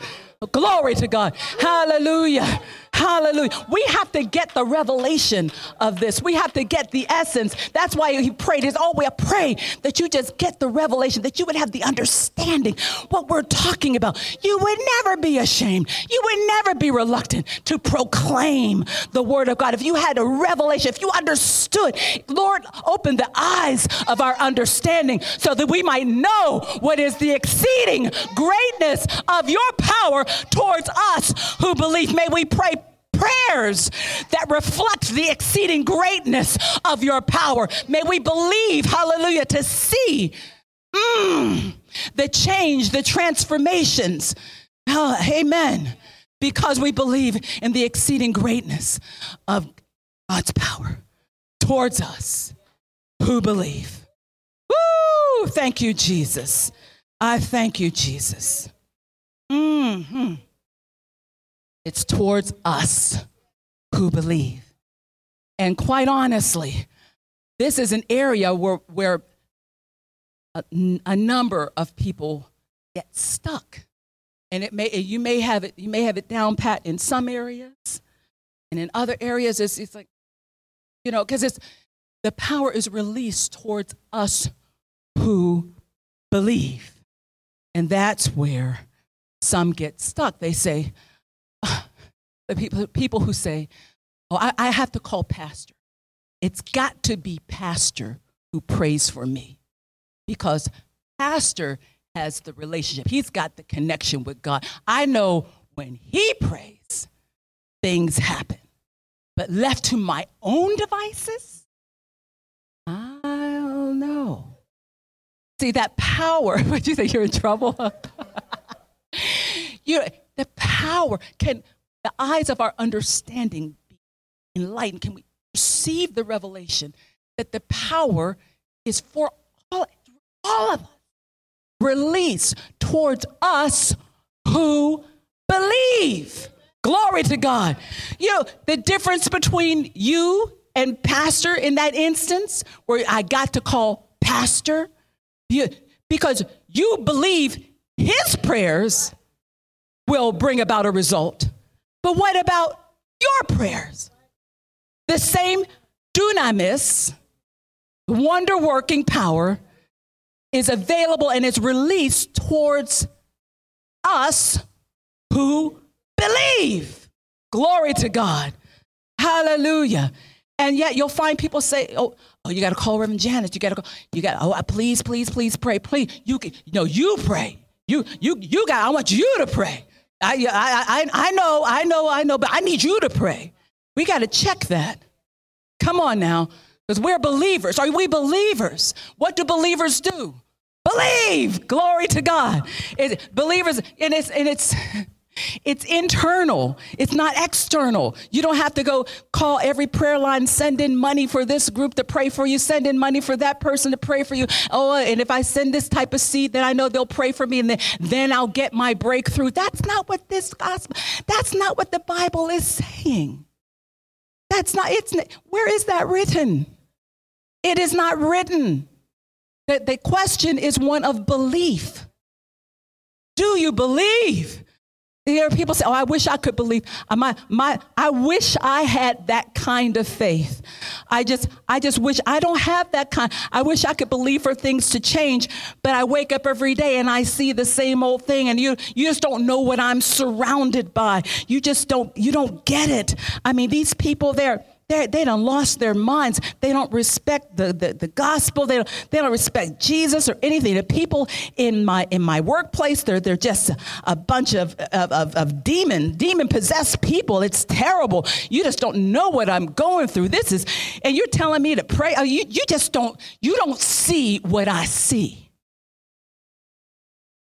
Glory to God. Hallelujah. Hallelujah. We have to get the revelation of this. We have to get the essence. That's why he prayed his oh, I pray that you just get the revelation, that you would have the understanding what we're talking about. You would never be ashamed. You would never be reluctant to proclaim the word of God. If you had a revelation, if you understood, Lord, open the eyes of our understanding so that we might know what is the exceeding greatness of your power towards us who believe. May we pray prayers that reflect the exceeding greatness of your power. May we believe, hallelujah, to see mm, the change, the transformations. Oh, amen. Because we believe in the exceeding greatness of God's power towards us who believe. Woo! Thank you, Jesus. I thank you, Jesus. Mm-hmm. It's towards us who believe. And quite honestly, this is an area where, where a, a number of people get stuck. And it may, you may have it, you may have it down pat in some areas, and in other areas, it's, it's like, you know, because it's the power is released towards us who believe. And that's where some get stuck. They say, the people, people who say, Oh, I, I have to call pastor. It's got to be pastor who prays for me because pastor has the relationship. He's got the connection with God. I know when he prays, things happen. But left to my own devices, I don't know. See, that power, what you think you're in trouble? you the power can, the eyes of our understanding be enlightened? Can we receive the revelation that the power is for all, all of us? Release towards us who believe. Glory to God. You know, the difference between you and pastor in that instance, where I got to call pastor, you, because you believe his prayers will bring about a result. But what about your prayers? The same dunamis, wonder working power, is available and is released towards us who believe. Glory to God. Hallelujah. And yet you'll find people say, oh, oh you got to call Reverend Janice. You got to go, you got, oh, uh, please, please, please pray. Please, you can, know, you pray. You, you, you got, I want you to pray. I, I, I, I know, I know, I know, but I need you to pray. We got to check that. Come on now, because we're believers. Are we believers? What do believers do? Believe. Glory to God. It, believers, and it's, and it's, it's internal. It's not external. You don't have to go call every prayer line, send in money for this group to pray for you, send in money for that person to pray for you. Oh, and if I send this type of seed, then I know they'll pray for me and then, then I'll get my breakthrough. That's not what this gospel, that's not what the Bible is saying. That's not, it's, where is that written? It is not written. The, the question is one of belief. Do you believe? There are people say, "Oh, I wish I could believe." Uh, my, my, I wish I had that kind of faith. I just, I just wish I don't have that kind. I wish I could believe for things to change, but I wake up every day and I see the same old thing, and you, you just don't know what I'm surrounded by. You just don't, you don't get it. I mean, these people, they don't lost their minds. They don't respect the, the, the gospel. They don't, they don't respect Jesus or anything. The people in my in my workplace, they're they're just a bunch of of, of, of demon demon possessed people. It's terrible. You just don't know what I'm going through. This is, and you're telling me to pray. Oh, you you just don't you don't see what I see.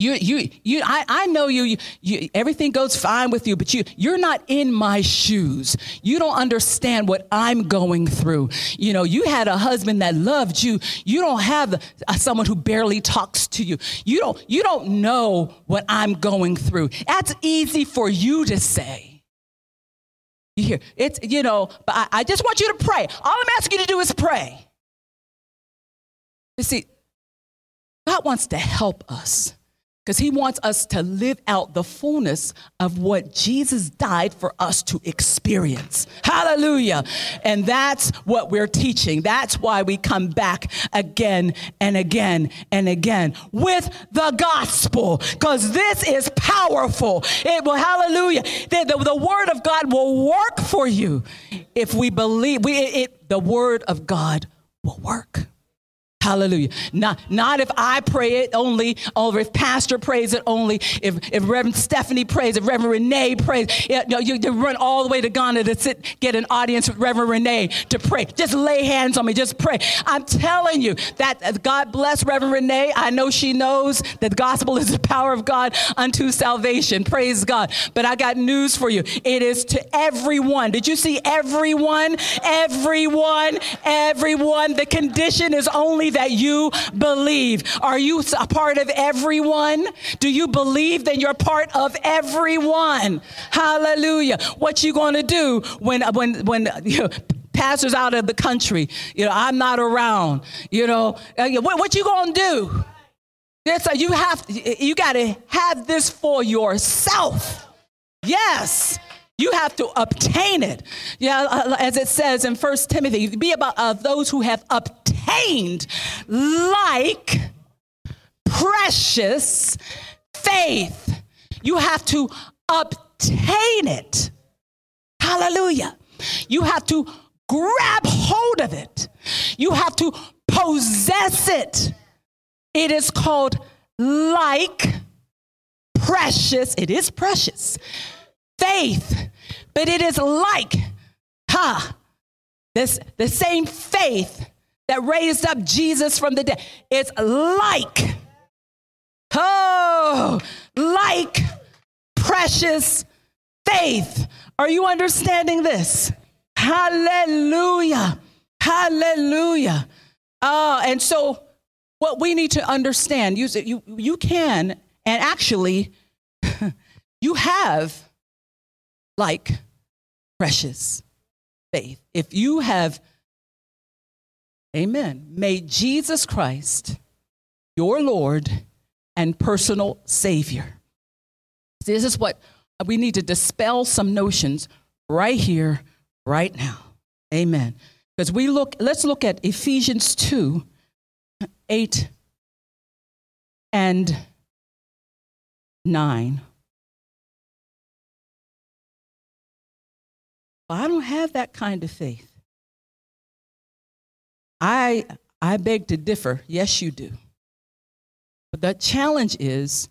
You, you, you, I, I know you, you, you, everything goes fine with you, but you, you're not in my shoes. You don't understand what I'm going through. You know, you had a husband that loved you. You don't have someone who barely talks to you. You don't, you don't know what I'm going through. That's easy for you to say. You hear, it's, you know, but I, I just want you to pray. All I'm asking you to do is pray. You see, God wants to help us because he wants us to live out the fullness of what Jesus died for us to experience. Hallelujah. And that's what we're teaching. That's why we come back again and again and again with the gospel because this is powerful. It will, hallelujah. The, the, the, word of God will work for you if we believe. We, it, the word of God will work. Hallelujah. Not, not if I pray it only, or if Pastor prays it only, if, if Reverend Stephanie prays, if Reverend Renee prays. You, know, you, you run all the way to Ghana to sit, get an audience with Reverend Renee to pray. Just lay hands on me, just pray. I'm telling you that uh, God bless Reverend Renee. I know she knows that the gospel is the power of God unto salvation. Praise God. But I got news for you. It is to everyone. Did you see everyone? Everyone, everyone. The condition is only that you believe. Are you a part of everyone? Do you believe that you're part of everyone? Hallelujah. What you going to do when when when you know, Pastor's out of the country. You know, I'm not around. You know, uh, what, what you gonna do? It's a, you have you got to have this for yourself. Yes. You have to obtain it. Yeah, uh, as it says in First Timothy, be about uh, those who have obtained like precious faith. You have to obtain it. Hallelujah. You have to grab hold of it. You have to possess it. It is called like precious. It is precious faith, but it is like, huh, this the same faith that raised up Jesus from the dead. It's like, oh, like precious faith. Are you understanding this? Hallelujah. Hallelujah. Uh, and so, what we need to understand, you, you, you can, and actually, you have like precious faith. If you have, amen, made Jesus Christ your Lord and personal Savior. This is what we need to dispel some notions right here, right now. Amen. Because we look, let's look at Ephesians 2 8 and 9. Well, I don't have that kind of faith. I, I beg to differ. Yes, you do. But the challenge is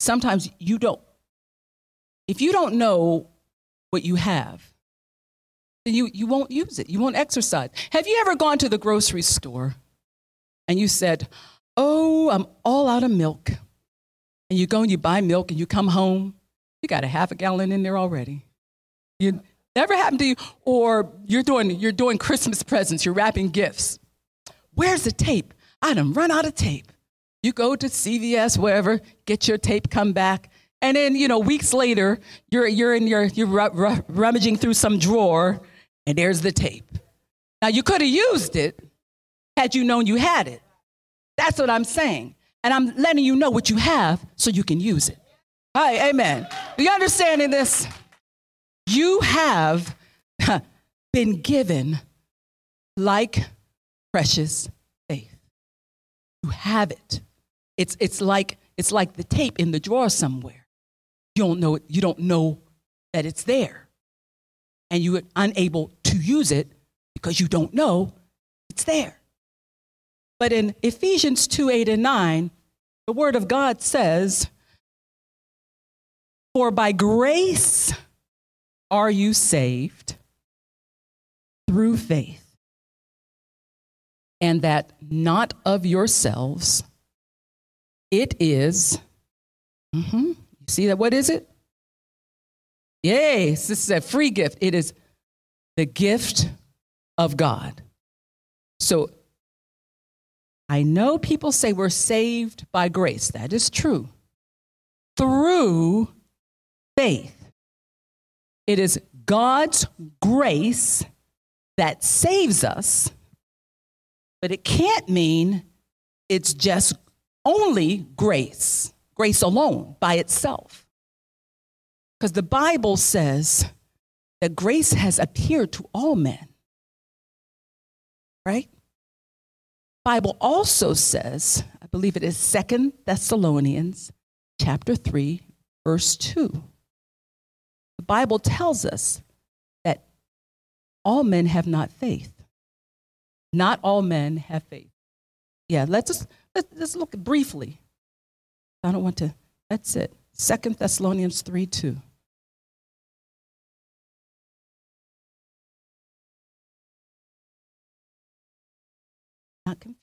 sometimes you don't, if you don't know what you have, then you, you won't use it. You won't exercise. Have you ever gone to the grocery store and you said, Oh, I'm all out of milk? And you go and you buy milk and you come home, you got a half a gallon in there already. You, Never happened to you? Or you're doing, you're doing Christmas presents, you're wrapping gifts. Where's the tape? I done run out of tape. You go to CVS, wherever, get your tape, come back. And then, you know, weeks later, you're, you're in your, you're rummaging through some drawer, and there's the tape. Now, you could have used it had you known you had it. That's what I'm saying. And I'm letting you know what you have so you can use it. Hi, amen. Are you understanding this? You have been given like precious faith. You have it. It's, it's, like, it's like the tape in the drawer somewhere. You don't know, it, you don't know that it's there. And you're unable to use it because you don't know it's there. But in Ephesians 2 8 and 9, the Word of God says, For by grace are you saved through faith, and that not of yourselves. It is, mm-hmm, see that? What is it? Yes, this is a free gift. It is the gift of God. So I know people say we're saved by grace. That is true. Through faith. It is God's grace that saves us, but it can't mean it's just only grace, grace alone by itself. Because the Bible says that grace has appeared to all men. Right? Bible also says, I believe it is Second Thessalonians chapter 3 verse 2 the Bible tells us that all men have not faith. Not all men have faith. Yeah, let's just let's, let's look briefly. I don't want to, that's it. Second Thessalonians 3 2. Not confused,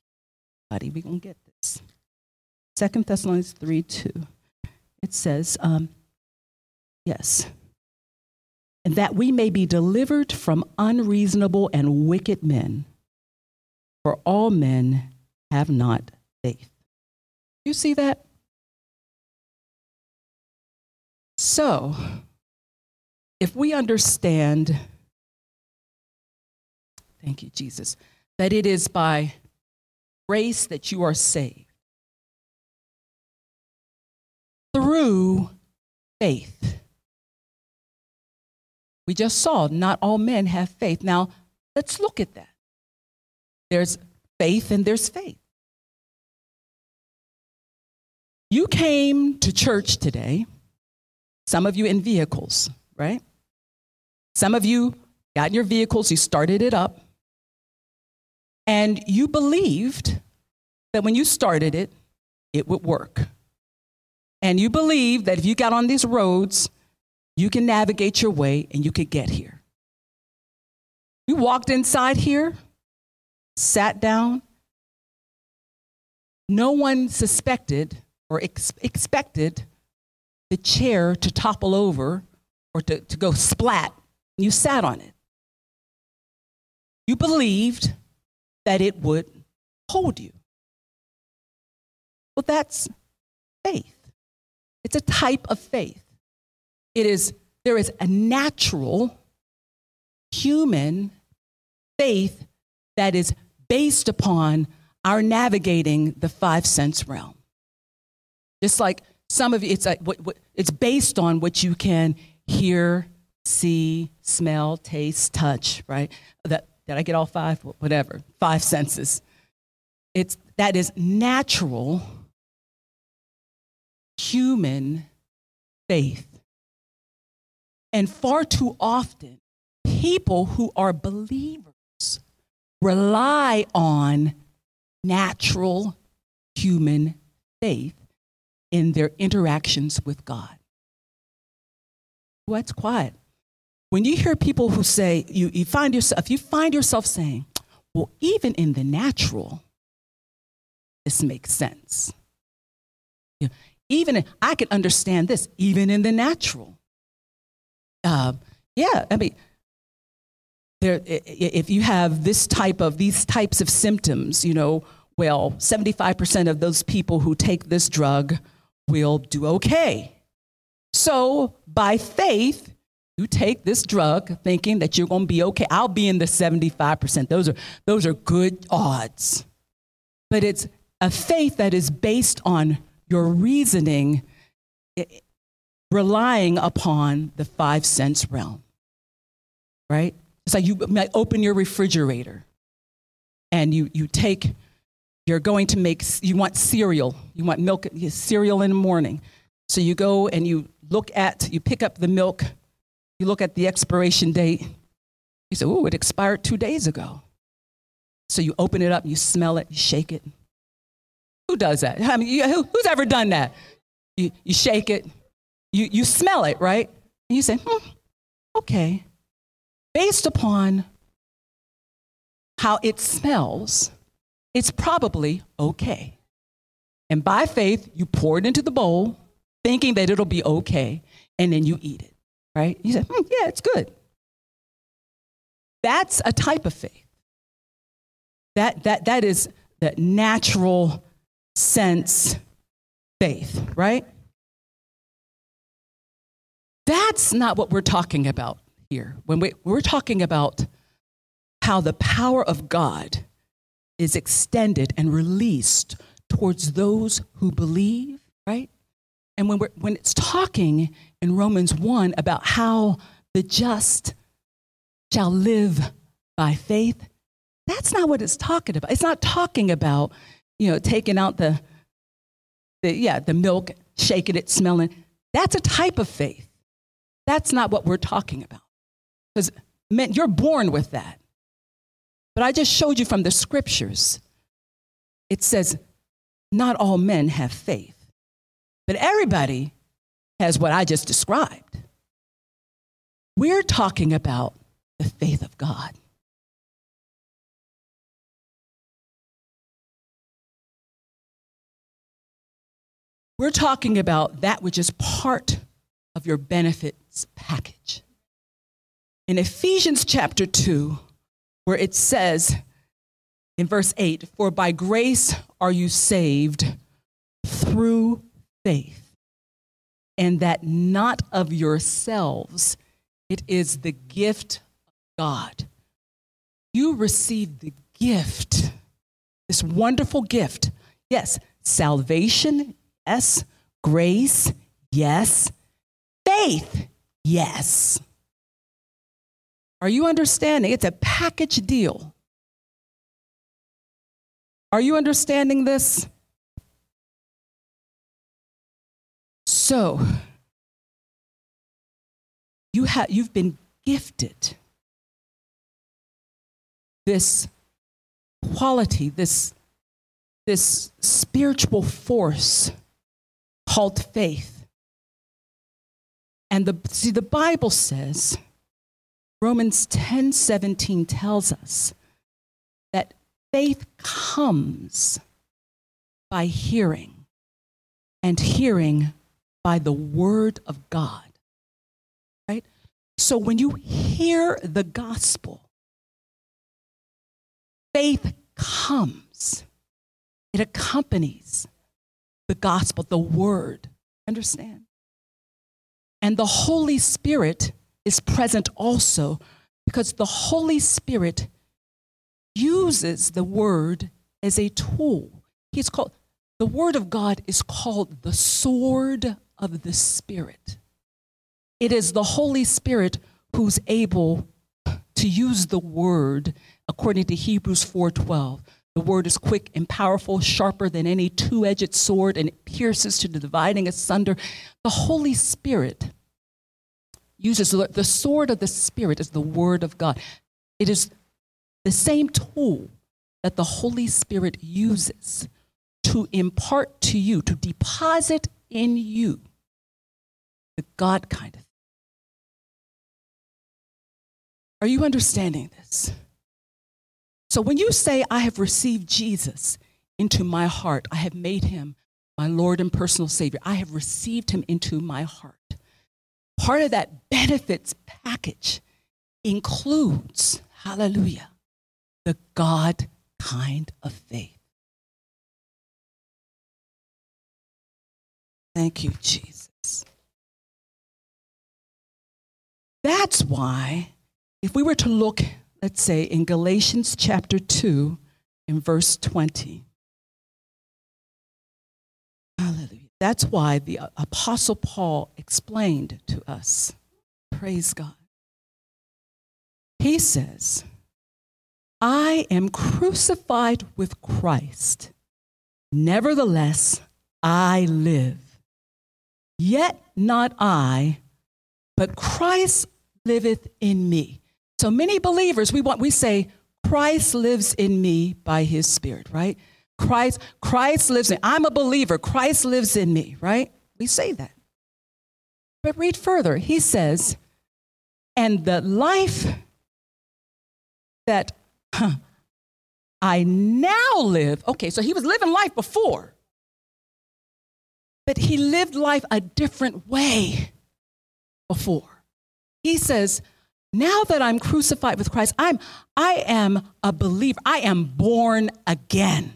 buddy. We're going to get this. Second Thessalonians 3 2. It says, um, yes that we may be delivered from unreasonable and wicked men. For all men have not faith. You see that? So, if we understand Thank you, Jesus. That it is by grace that you are saved through faith. We just saw not all men have faith. Now, let's look at that. There's faith and there's faith. You came to church today, some of you in vehicles, right? Some of you got in your vehicles, you started it up, and you believed that when you started it, it would work. And you believed that if you got on these roads, you can navigate your way and you could get here. You walked inside here, sat down. No one suspected or ex- expected the chair to topple over or to, to go splat. You sat on it. You believed that it would hold you. Well, that's faith. It's a type of faith. It is, there is a natural human faith that is based upon our navigating the five sense realm. Just like some of you, it's, like what, what, it's based on what you can hear, see, smell, taste, touch, right? That, did I get all five? Whatever, five senses. It's, that is natural human faith. And far too often, people who are believers rely on natural human faith in their interactions with God. What's quiet? When you hear people who say, you, you find yourself, you find yourself saying, well, even in the natural, this makes sense. You know, even I can understand this, even in the natural. Uh, yeah, I mean, there, if you have this type of these types of symptoms, you know, well, 75% of those people who take this drug will do okay. So, by faith, you take this drug thinking that you're going to be okay. I'll be in the 75%. Those are, those are good odds. But it's a faith that is based on your reasoning, relying upon the five sense realm, right? It's like you might open your refrigerator and you, you take you're going to make, you want cereal, you want milk, cereal in the morning. So you go and you look at, you pick up the milk, you look at the expiration date. You say, oh, it expired two days ago. So you open it up, you smell it, you shake it. Who does that? I mean, who, who's ever done that? You, you shake it, you, you smell it, right? And you say, hmm, okay. Based upon how it smells, it's probably okay. And by faith, you pour it into the bowl, thinking that it'll be okay, and then you eat it, right? You say, hmm, yeah, it's good. That's a type of faith. That, that, that is the natural sense faith, right? That's not what we're talking about here. When we, we're talking about how the power of God is extended and released towards those who believe, right? And when, we're, when it's talking in Romans 1 about how the just shall live by faith, that's not what it's talking about. It's not talking about, you know, taking out the, the yeah, the milk, shaking it, smelling. That's a type of faith. That's not what we're talking about. Because men, you're born with that. But I just showed you from the scriptures. It says, not all men have faith, but everybody has what I just described. We're talking about the faith of God. We're talking about that which is part of your package. In Ephesians chapter 2, where it says in verse 8, For by grace are you saved through faith, and that not of yourselves, it is the gift of God. you received the gift, this wonderful gift. Yes, salvation, yes, grace, yes, faith, yes. Are you understanding? It's a package deal. Are you understanding this? So, you have, you've been gifted this quality, this, this spiritual force called faith. And the, see, the Bible says, Romans 10 17 tells us that faith comes by hearing, and hearing by the word of God. Right? So when you hear the gospel, faith comes, it accompanies the gospel, the word. Understand? And the Holy Spirit is present also because the Holy Spirit uses the word as a tool. He's called, the word of God is called the sword of the Spirit. It is the Holy Spirit who's able to use the word according to Hebrews 4:12. The word is quick and powerful, sharper than any two-edged sword, and it pierces to the dividing asunder. The Holy Spirit uses the sword of the Spirit is the word of God. It is the same tool that the Holy Spirit uses to impart to you, to deposit in you the God kind of thing. Are you understanding this? So when you say, I have received Jesus into my heart, I have made him my Lord and personal Savior, I have received him into my heart. Part of that benefits package includes, hallelujah, the God kind of faith. Thank you, Jesus. That's why, if we were to look let's say, in Galatians chapter 2, in verse 20. Hallelujah. That's why the Apostle Paul explained to us. Praise God. He says, I am crucified with Christ. Nevertheless, I live. Yet not I, but Christ liveth in me. So many believers, we want we say, Christ lives in me by his spirit, right? Christ, Christ lives in I'm a believer. Christ lives in me, right? We say that. But read further. He says, and the life that huh, I now live. Okay, so he was living life before. But he lived life a different way before. He says, now that I'm crucified with Christ, I'm, I am a believer. I am born again.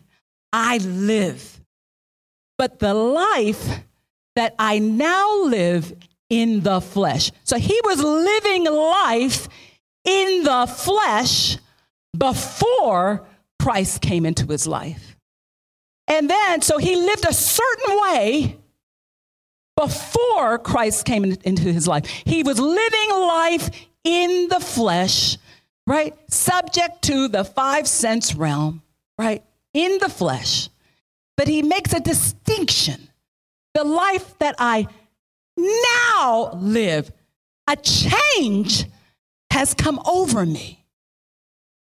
I live. But the life that I now live in the flesh. So he was living life in the flesh before Christ came into his life. And then, so he lived a certain way before Christ came into his life. He was living life in the flesh, right? Subject to the five sense realm, right? In the flesh. But he makes a distinction. The life that I now live, a change has come over me.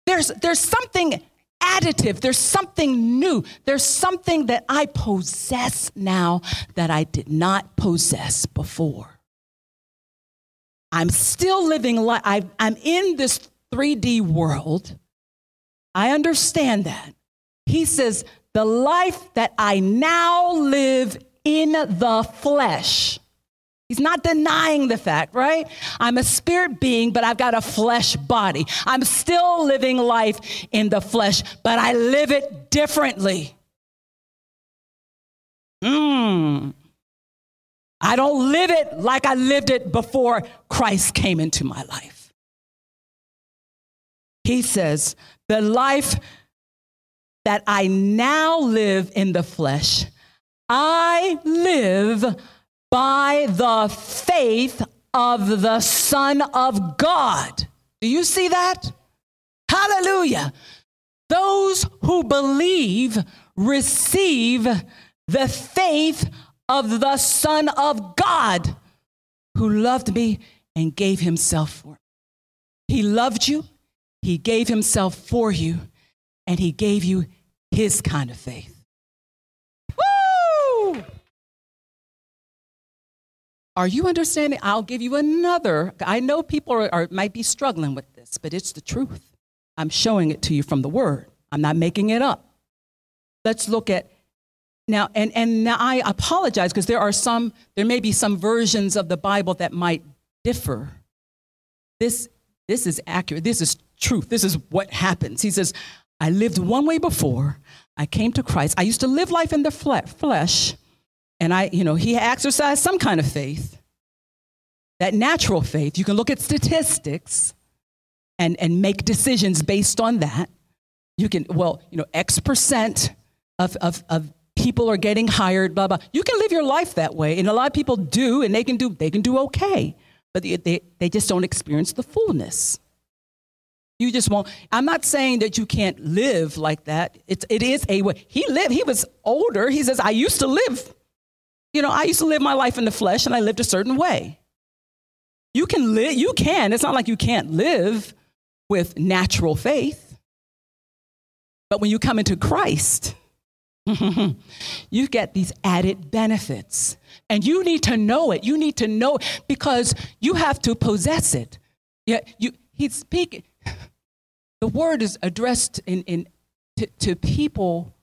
There's, there's something additive, there's something new, there's something that I possess now that I did not possess before. I'm still living life. I'm in this 3D world. I understand that. He says, the life that I now live in the flesh. He's not denying the fact, right? I'm a spirit being, but I've got a flesh body. I'm still living life in the flesh, but I live it differently. Mmm. I don't live it like I lived it before Christ came into my life. He says, The life that I now live in the flesh, I live by the faith of the Son of God. Do you see that? Hallelujah. Those who believe receive the faith of the Son of God who loved me and gave himself for me. He loved you, he gave himself for you, and he gave you his kind of faith. Woo! Are you understanding? I'll give you another. I know people are, are, might be struggling with this, but it's the truth. I'm showing it to you from the word. I'm not making it up. Let's look at now, and, and now I apologize because there are some, there may be some versions of the Bible that might differ. This, this is accurate. This is truth. This is what happens. He says, I lived one way before I came to Christ. I used to live life in the flesh, and I, you know, he exercised some kind of faith. That natural faith, you can look at statistics and, and make decisions based on that. You can, well, you know, X percent of, of, of people are getting hired, blah, blah. You can live your life that way. And a lot of people do, and they can do, they can do okay. But they, they, they just don't experience the fullness. You just won't. I'm not saying that you can't live like that. It's, it is a way. He lived, he was older. He says, I used to live, you know, I used to live my life in the flesh and I lived a certain way. You can live, you can. It's not like you can't live with natural faith. But when you come into Christ, you get these added benefits. And you need to know it. You need to know it because you have to possess it. Yeah, you, he's speaking. The word is addressed in, in, to, to people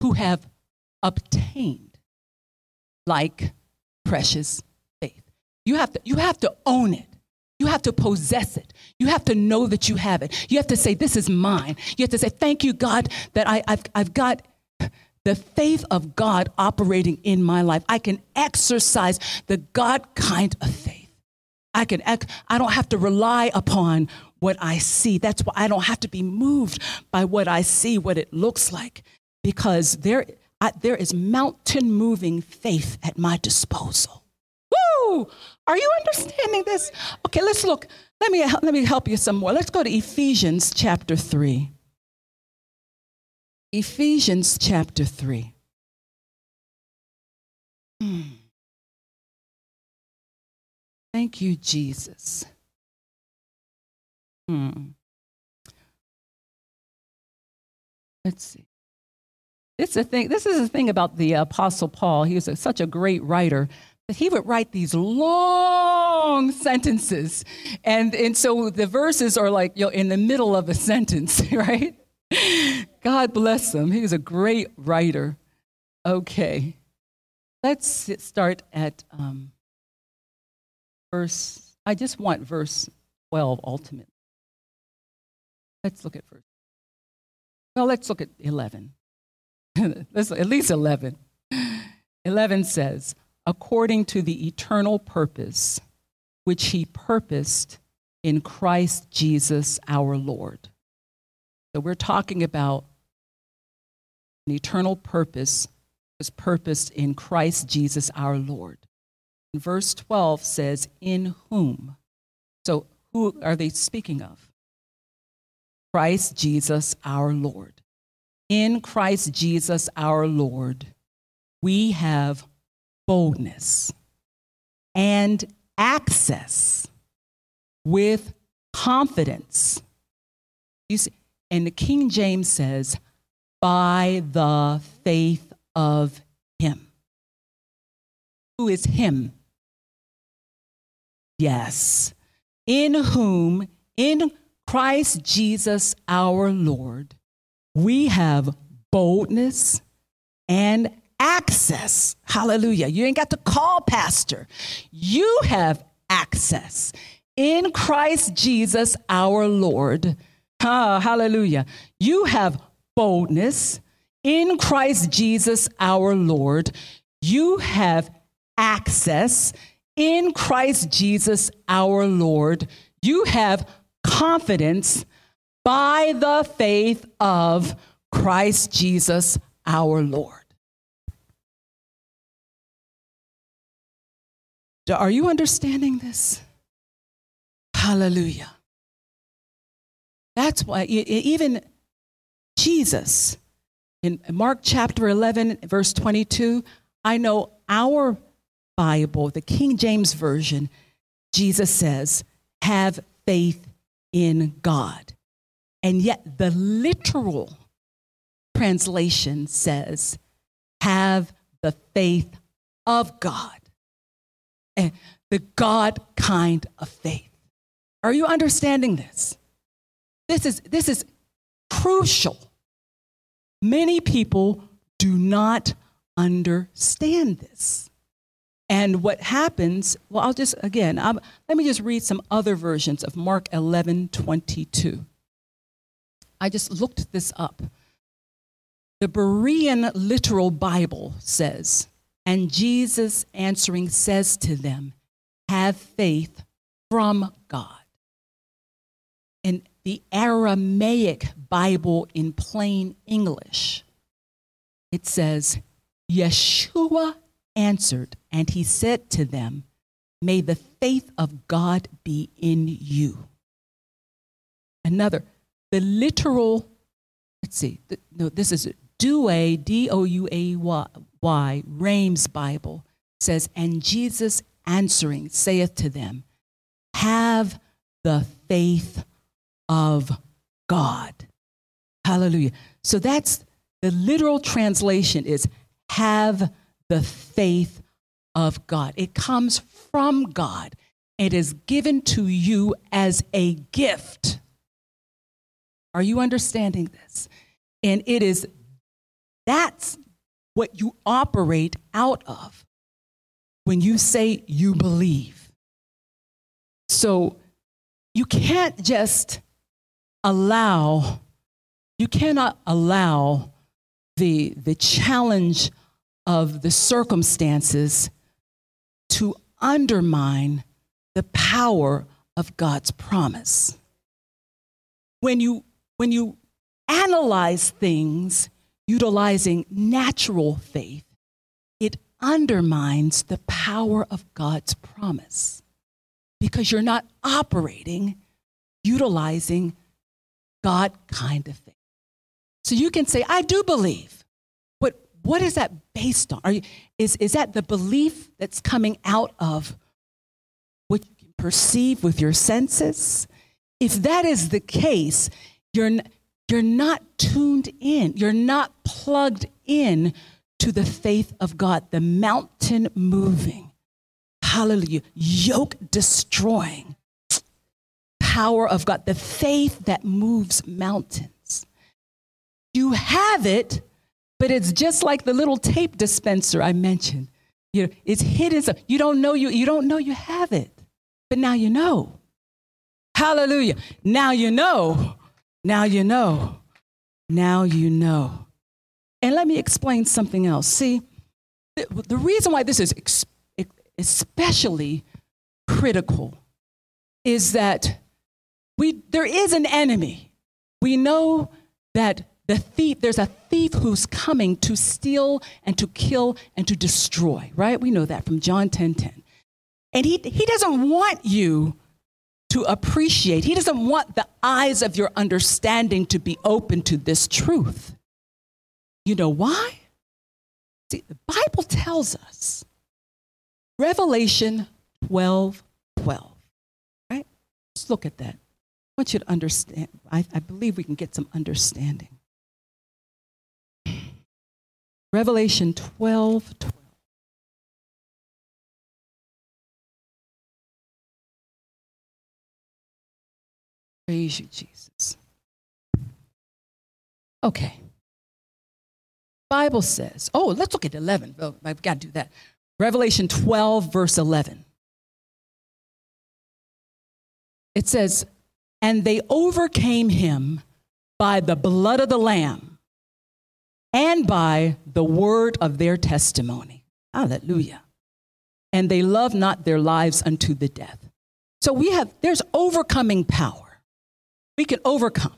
who have obtained like precious faith. You have to, you have to own it. You have to possess it. You have to know that you have it. You have to say, This is mine. You have to say, Thank you, God, that I, have I've got the faith of God operating in my life. I can exercise the God kind of faith. I can act, I don't have to rely upon what I see. That's why I don't have to be moved by what I see, what it looks like, because there, I, there is mountain moving faith at my disposal. Woo! Are you understanding this? Okay, let's look. Let me, let me help you some more. Let's go to Ephesians chapter 3. Ephesians chapter 3. Hmm. Thank you, Jesus. Hmm. Let's see. This is, a thing, this is the thing about the Apostle Paul. He was a, such a great writer that he would write these long sentences. And, and so the verses are like you know, in the middle of a sentence, right? God bless him. He was a great writer. Okay. Let's start at um, verse, I just want verse 12 ultimately. Let's look at verse. Well, let's look at 11. let's, at least 11. 11 says, according to the eternal purpose which he purposed in Christ Jesus our Lord so we're talking about an eternal purpose was purposed in Christ Jesus our Lord. And verse 12 says, In whom? So who are they speaking of? Christ Jesus our Lord. In Christ Jesus our Lord, we have boldness and access with confidence. You see, and the King James says, by the faith of him. Who is him? Yes. In whom, in Christ Jesus our Lord, we have boldness and access. Hallelujah. You ain't got to call pastor. You have access in Christ Jesus our Lord Ah, hallelujah. You have boldness in Christ Jesus our Lord. You have access in Christ Jesus our Lord. You have confidence by the faith of Christ Jesus our Lord. Are you understanding this? Hallelujah. That's why even Jesus in Mark chapter 11, verse 22, I know our Bible, the King James Version, Jesus says, have faith in God. And yet the literal translation says, have the faith of God. And the God kind of faith. Are you understanding this? This is, this is crucial. Many people do not understand this. And what happens, well, I'll just, again, I'm, let me just read some other versions of Mark 11 22. I just looked this up. The Berean literal Bible says, and Jesus answering says to them, Have faith from God. In the Aramaic Bible in plain English, it says, Yeshua answered, and he said to them, May the faith of God be in you. Another, the literal, let's see, no, this is Douay, D O U A Y, Rheims Bible says, And Jesus answering saith to them, Have the faith of God. Hallelujah. So that's the literal translation is have the faith of God. It comes from God. It is given to you as a gift. Are you understanding this? And it is that's what you operate out of when you say you believe. So you can't just allow, you cannot allow the, the challenge of the circumstances to undermine the power of God's promise. When you, when you analyze things utilizing natural faith, it undermines the power of God's promise because you're not operating utilizing God kind of faith. So you can say, I do believe. But what is that based on? Are you, is, is that the belief that's coming out of what you can perceive with your senses? If that is the case, you're, you're not tuned in, you're not plugged in to the faith of God, the mountain moving, hallelujah, yoke destroying power of God, the faith that moves mountains. You have it, but it's just like the little tape dispenser I mentioned. You it's hidden. So you don't know you, you don't know you have it, but now you know. Hallelujah. Now you know now you know. Now you know. And let me explain something else. See, the reason why this is especially critical is that we, there is an enemy. We know that the thief, there's a thief who's coming to steal and to kill and to destroy, right? We know that from John 10 10. And he, he doesn't want you to appreciate. He doesn't want the eyes of your understanding to be open to this truth. You know why? See, the Bible tells us, Revelation 12 12, right? Let's look at that. I want you to understand. I, I believe we can get some understanding. Revelation 12 12. Praise you, Jesus. Okay. Bible says, oh, let's look at 11. Oh, I've got to do that. Revelation 12, verse 11. It says, and they overcame him by the blood of the Lamb and by the word of their testimony. Hallelujah. And they loved not their lives unto the death. So we have, there's overcoming power we can overcome.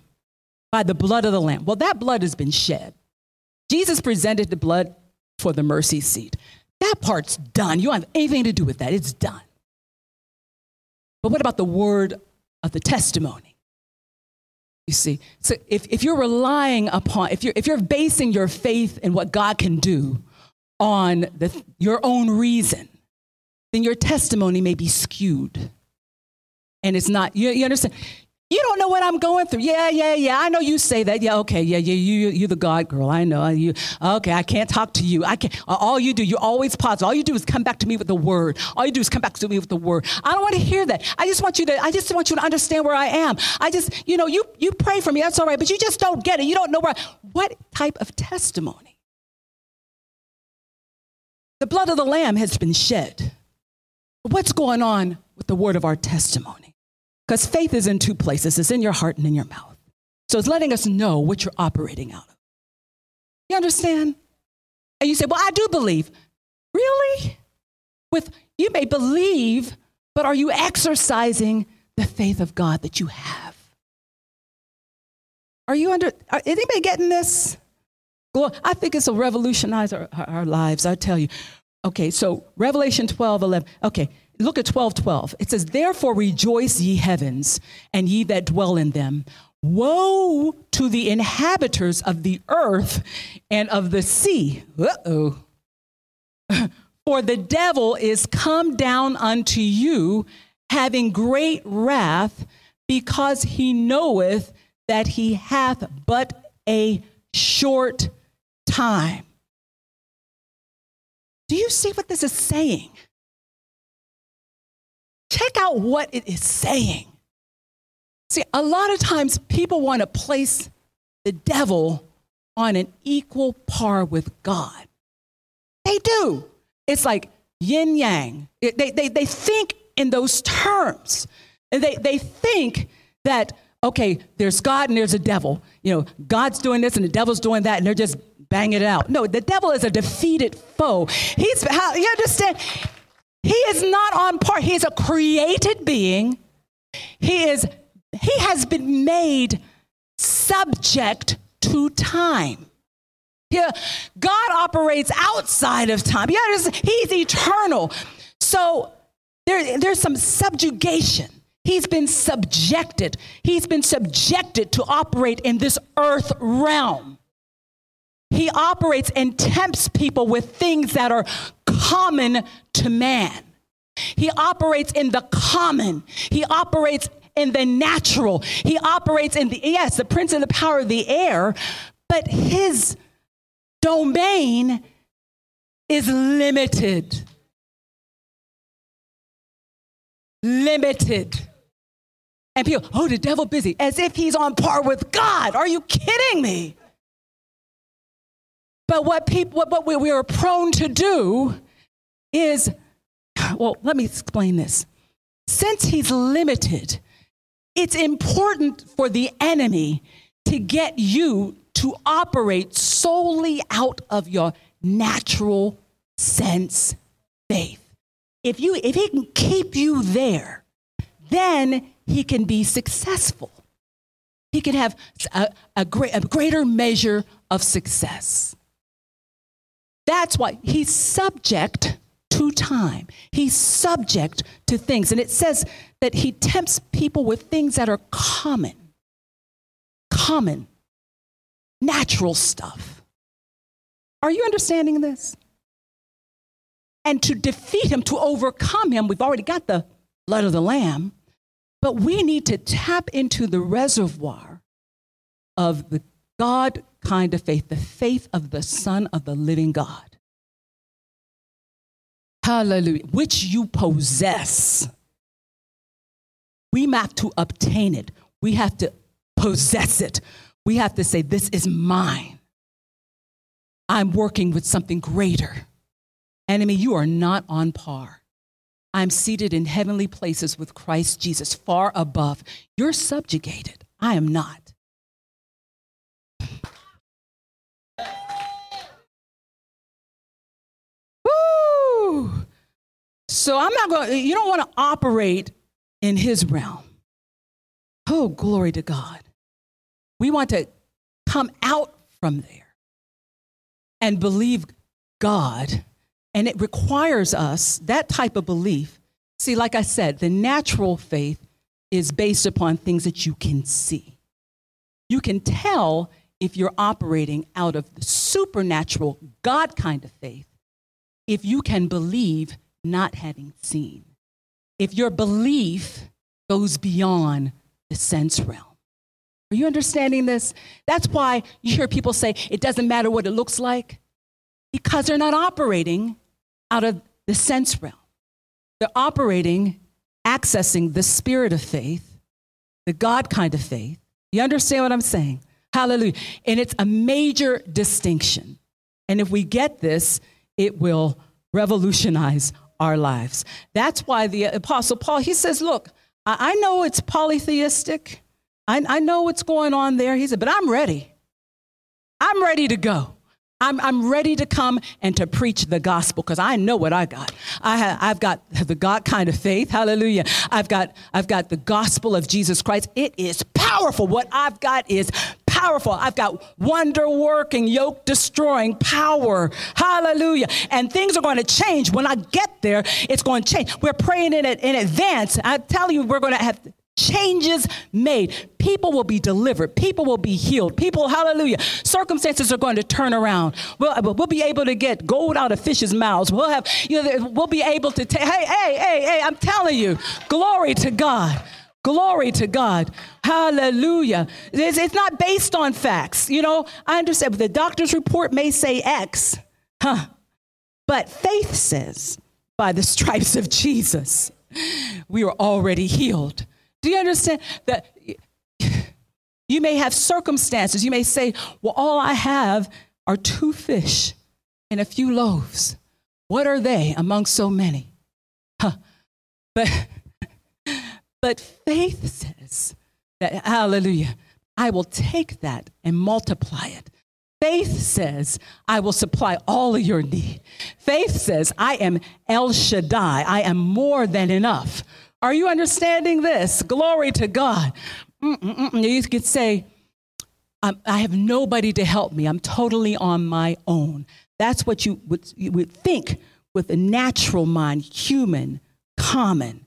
by the blood of the Lamb. Well, that blood has been shed. Jesus presented the blood for the mercy seat. That part's done. You don't have anything to do with that. It's done. But what about the word of the testimony? You see, so if, if you're relying upon, if you're, if you're basing your faith in what God can do on the, your own reason, then your testimony may be skewed. And it's not, you, you understand? You don't know what I'm going through. Yeah, yeah, yeah. I know you say that. Yeah, okay. Yeah, yeah. You, you, are the God girl. I know you. Okay, I can't talk to you. I can't. All you do, you always pause. All you do is come back to me with the word. All you do is come back to me with the word. I don't want to hear that. I just want you to. I just want you to understand where I am. I just, you know, you you pray for me. That's all right. But you just don't get it. You don't know where. What type of testimony? The blood of the lamb has been shed. What's going on with the word of our testimony? Because faith is in two places it's in your heart and in your mouth. So it's letting us know what you're operating out of. You understand? And you say, Well, I do believe. Really? With you may believe, but are you exercising the faith of God that you have? Are you under, are anybody getting this? I think it's will revolutionize our, our lives, I tell you. Okay, so Revelation 12, 11. Okay, look at 12, 12. It says, Therefore rejoice, ye heavens, and ye that dwell in them. Woe to the inhabitants of the earth and of the sea. Uh oh. For the devil is come down unto you, having great wrath, because he knoweth that he hath but a short time. Do you see what this is saying? Check out what it is saying. See, a lot of times people want to place the devil on an equal par with God. They do. It's like yin yang. They, they, they think in those terms. They, they think that, okay, there's God and there's a devil. You know, God's doing this and the devil's doing that, and they're just bang it out. No, the devil is a defeated foe. He's, how, you understand? He is not on par. He is a created being. He is, he has been made subject to time. Yeah, God operates outside of time. Yeah, he's eternal. So there, there's some subjugation. He's been subjected. He's been subjected to operate in this earth realm. He operates and tempts people with things that are common to man. He operates in the common. He operates in the natural. He operates in the, yes, the prince and the power of the air, but his domain is limited. Limited. And people, oh, the devil busy, as if he's on par with God. Are you kidding me? But what people, what, what we are prone to do is, well, let me explain this. Since he's limited, it's important for the enemy to get you to operate solely out of your natural sense faith. If, you, if he can keep you there, then he can be successful. He can have a, a, great, a greater measure of success. That's why he's subject to time. He's subject to things. And it says that he tempts people with things that are common, common, natural stuff. Are you understanding this? And to defeat him, to overcome him, we've already got the blood of the Lamb, but we need to tap into the reservoir of the God kind of faith, the faith of the Son of the living God. Hallelujah. Which you possess. We have to obtain it. We have to possess it. We have to say, This is mine. I'm working with something greater. Enemy, you are not on par. I'm seated in heavenly places with Christ Jesus, far above. You're subjugated. I am not. So I'm not going, you don't want to operate in his realm. Oh, glory to God. We want to come out from there and believe God. And it requires us, that type of belief. See, like I said, the natural faith is based upon things that you can see. You can tell if you're operating out of the supernatural God kind of faith if you can believe not having seen. If your belief goes beyond the sense realm. Are you understanding this? That's why you hear people say it doesn't matter what it looks like because they're not operating out of the sense realm. They're operating, accessing the spirit of faith, the God kind of faith. You understand what I'm saying? Hallelujah. And it's a major distinction. And if we get this, it will revolutionize our lives. That's why the Apostle Paul, he says, Look, I know it's polytheistic. I, I know what's going on there. He said, But I'm ready. I'm ready to go. I'm, I'm ready to come and to preach the gospel because I know what I got. I have, I've got the God kind of faith. Hallelujah. I've got, I've got the gospel of Jesus Christ. It is powerful. What I've got is powerful. I've got wonder working, yoke destroying power. Hallelujah. And things are going to change. When I get there, it's going to change. We're praying in, in advance. I tell you, we're going to have changes made. People will be delivered. People will be healed. People, hallelujah. Circumstances are going to turn around. We'll, uh, we'll be able to get gold out of fish's mouths. We'll have, you know, we'll be able to take, hey, hey, hey, hey, I'm telling you, glory to God. Glory to God. Hallelujah. It's, it's not based on facts. You know, I understand the doctor's report may say X, huh? But faith says, by the stripes of Jesus, we are already healed. Do you understand that you may have circumstances? You may say, Well, all I have are two fish and a few loaves. What are they among so many? Huh. But, but faith says that, hallelujah, I will take that and multiply it. Faith says, I will supply all of your need. Faith says, I am El Shaddai. I am more than enough. Are you understanding this? Glory to God. Mm-mm-mm. You could say, I have nobody to help me. I'm totally on my own. That's what you would, you would think with a natural mind, human, common.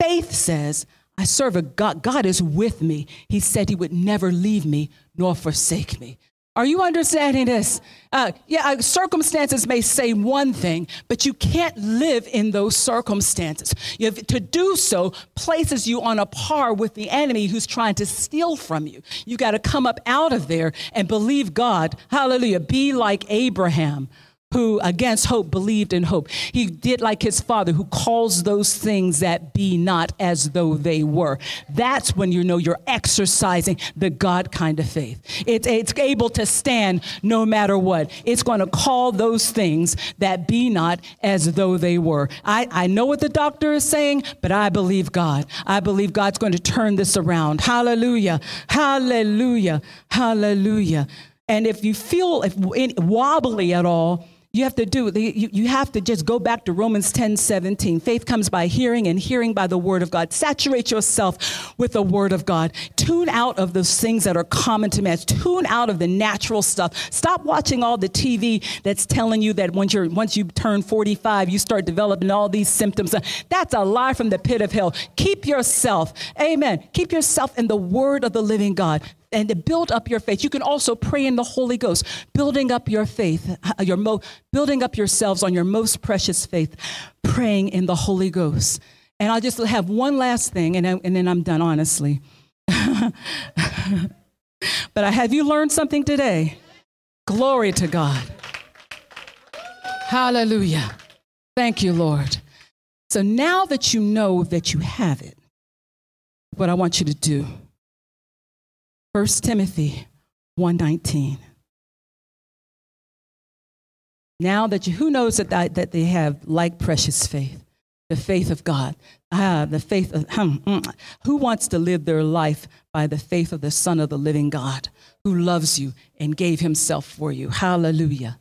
Faith says, I serve a God. God is with me. He said he would never leave me nor forsake me. Are you understanding this? Uh, yeah, uh, circumstances may say one thing, but you can't live in those circumstances. Have, to do so places you on a par with the enemy who's trying to steal from you. You got to come up out of there and believe God. Hallelujah. Be like Abraham who against hope believed in hope. He did like his father who calls those things that be not as though they were. That's when you know you're exercising the God kind of faith. It's, it's able to stand no matter what. It's going to call those things that be not as though they were. I, I know what the doctor is saying, but I believe God. I believe God's going to turn this around. Hallelujah. Hallelujah. Hallelujah. And if you feel if, wobbly at all, you have to do you, have to just go back to romans 10 17 faith comes by hearing and hearing by the word of god. Saturate yourself with the word of god. Tune out of those things that are common to man. Tune out of the natural stuff. Stop watching all the tv that's telling you that once you're once you turn 45 you start developing all these symptoms. That's a lie from the pit of hell. Keep yourself amen. Keep yourself in the word of the living god and to build up your faith. You can also pray in the Holy Ghost, building up your faith, uh, your mo- building up yourselves on your most precious faith, praying in the Holy Ghost. And I'll just have one last thing, and, and then I'm done, honestly. but I, have you learned something today? Glory to God. Hallelujah. Thank you, Lord. So now that you know that you have it, what I want you to do 1 Timothy 1:19. Now that you, who knows that, that, that they have like precious faith, the faith of God, ah, the faith of, hmm, mm, who wants to live their life by the faith of the Son of the living God, who loves you and gave himself for you? Hallelujah.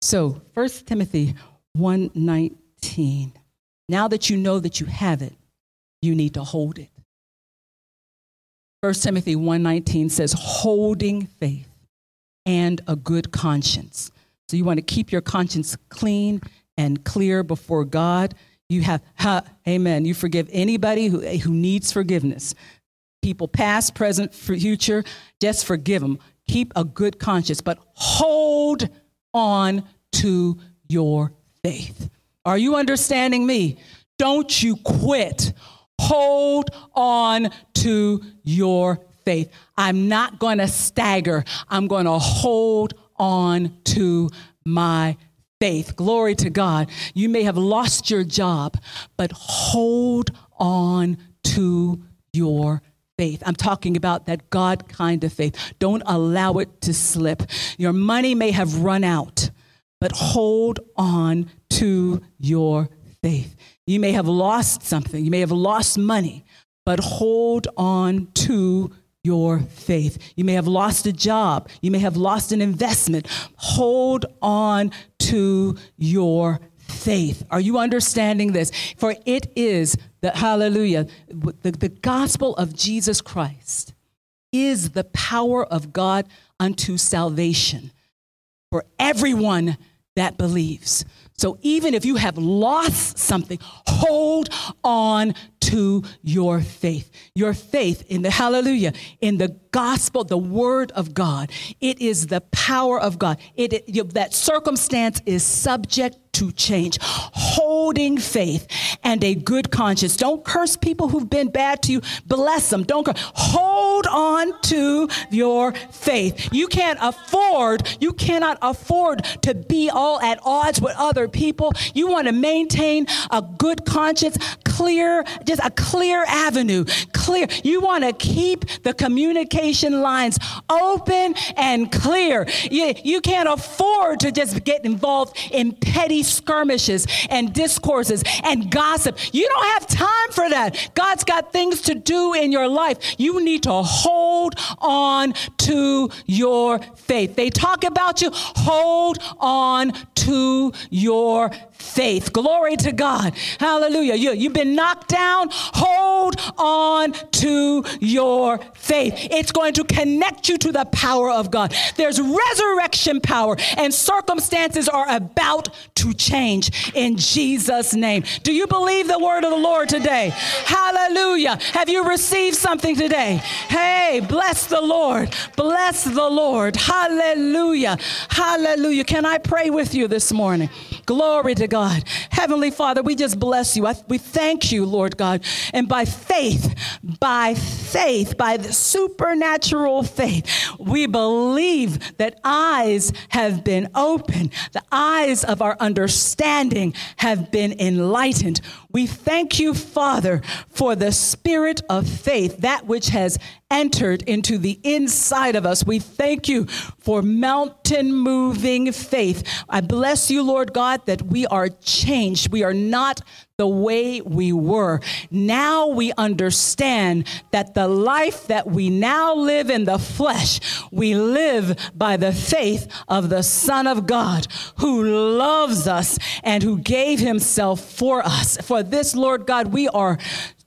So 1 Timothy 1:19. Now that you know that you have it, you need to hold it. 1 Timothy 1:19 says holding faith and a good conscience. So you want to keep your conscience clean and clear before God. You have, ha, amen. You forgive anybody who, who needs forgiveness. People past, present, future, just forgive them. Keep a good conscience, but hold on to your faith. Are you understanding me? Don't you quit. Hold on to your faith. I'm not going to stagger. I'm going to hold on to my faith. Glory to God. You may have lost your job, but hold on to your faith. I'm talking about that God kind of faith. Don't allow it to slip. Your money may have run out, but hold on to your faith. You may have lost something, you may have lost money, but hold on to your faith. You may have lost a job, you may have lost an investment. Hold on to your faith. Are you understanding this? For it is the hallelujah, the, the gospel of Jesus Christ is the power of God unto salvation for everyone that believes. So even if you have lost something, hold on to your faith. Your faith in the hallelujah, in the gospel, the word of God. It is the power of God. It, it that circumstance is subject to change. Holding faith and a good conscience. Don't curse people who've been bad to you. Bless them. Don't hold on to your faith. You can't afford, you cannot afford to be all at odds with other people. You want to maintain a good conscience, clear, just a clear avenue. Clear. You want to keep the communication lines open and clear. You, you can't afford to just get involved in petty skirmishes and discourses and gossip. You don't have time for that. God's got things to do in your life. You need to hold on to your faith. They talk about you, hold on to your faith. Glory to God. Hallelujah. You, you've been knocked down. Hold on to your faith. It's going to connect you to the power of God. There's resurrection power, and circumstances are about to change in Jesus' name. Do you believe the word of the Lord today? Hallelujah. Have you received something today? Hey, bless the Lord. Bless the Lord. Hallelujah. Hallelujah. Can I pray with you this morning? Glory to God. Heavenly Father, we just bless you. I, we thank you, Lord God. And by faith, by faith, by the supernatural faith, we believe that eyes have been opened, the eyes of our understanding have been enlightened. We thank you, Father, for the spirit of faith, that which has entered into the inside of us. We thank you for mountain moving faith. I bless you, Lord God, that we are changed. We are not the way we were. Now we understand that the life that we now live in the flesh, we live by the faith of the Son of God who loves us and who gave himself for us. For this, Lord God, we are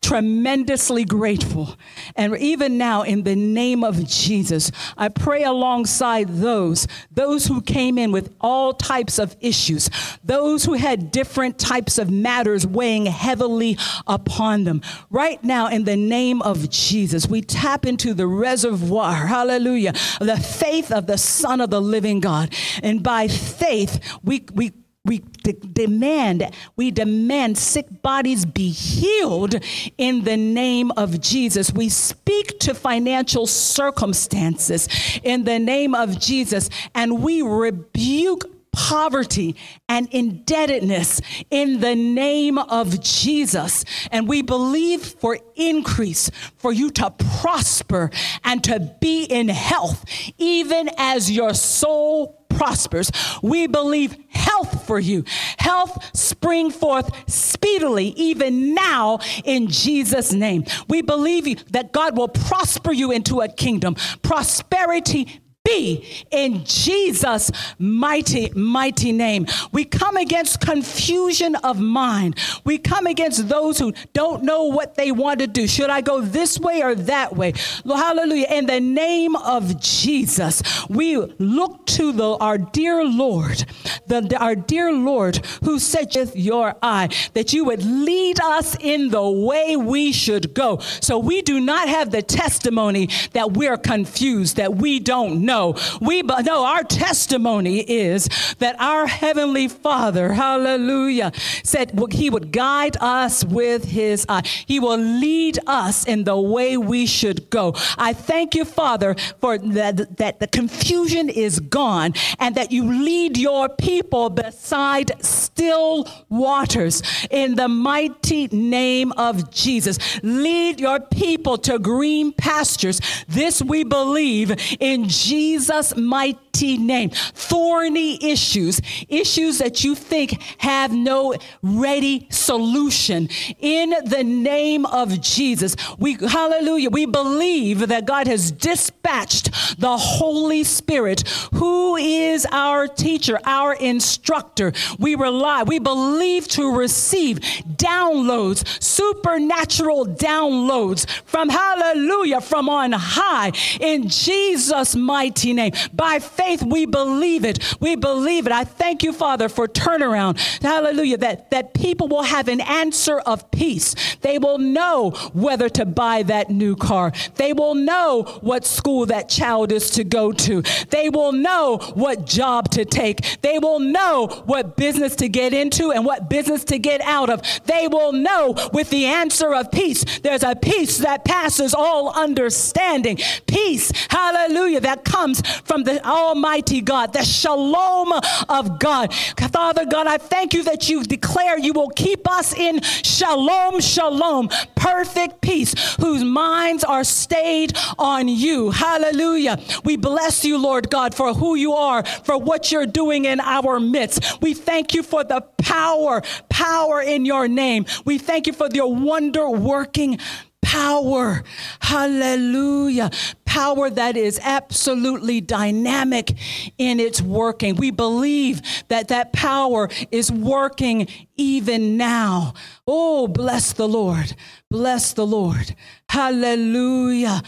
tremendously grateful. And even now, in the name of Jesus, I pray alongside those, those who came in with all types of issues, those who had different types of matters weighing heavily upon them. Right now, in the name of Jesus, we tap into the reservoir, hallelujah, the faith of the Son of the living God. And by faith, we, we we de- demand, we demand sick bodies be healed in the name of Jesus. We speak to financial circumstances in the name of Jesus, and we rebuke poverty and indebtedness in the name of Jesus. And we believe for increase, for you to prosper and to be in health, even as your soul prospers. We believe health for you. Health spring forth speedily, even now, in Jesus' name. We believe that God will prosper you into a kingdom. Prosperity be in Jesus' mighty, mighty name. We come against confusion of mind. We come against those who don't know what they want to do. Should I go this way or that way? Hallelujah. In the name of Jesus, we look to the, our dear Lord, the, our dear Lord who said with your eye that you would lead us in the way we should go. So we do not have the testimony that we're confused, that we don't know know. We know our testimony is that our Heavenly Father, hallelujah, said He would guide us with His eye. He will lead us in the way we should go. I thank you, Father, for that, that the confusion is gone and that you lead your people beside still waters in the mighty name of Jesus. Lead your people to green pastures. This we believe in Jesus Jesus' mighty name. Thorny issues, issues that you think have no ready solution. In the name of Jesus, we, hallelujah, we believe that God has dispatched the Holy Spirit, who is our teacher, our instructor. We rely, we believe to receive downloads, supernatural downloads from hallelujah, from on high in Jesus' mighty mighty name. By faith, we believe it. We believe it. I thank you, Father, for turnaround. Hallelujah. That, that people will have an answer of peace. They will know whether to buy that new car. They will know what school that child is to go to. They will know what job to take. They will know what business to get into and what business to get out of. They will know with the answer of peace. There's a peace that passes all understanding. Peace, hallelujah, that comes from the Almighty God, the shalom of God. Father God, I thank you that you declare you will keep us in shalom, shalom, perfect peace, whose minds are stayed on you. Hallelujah. We bless you, Lord God, for who you are, for what you're doing in our midst. We thank you for the power, power in your name. We thank you for your wonder working power. Hallelujah. Power that is absolutely dynamic in its working. We believe that that power is working even now. Oh, bless the Lord. Bless the Lord. Hallelujah.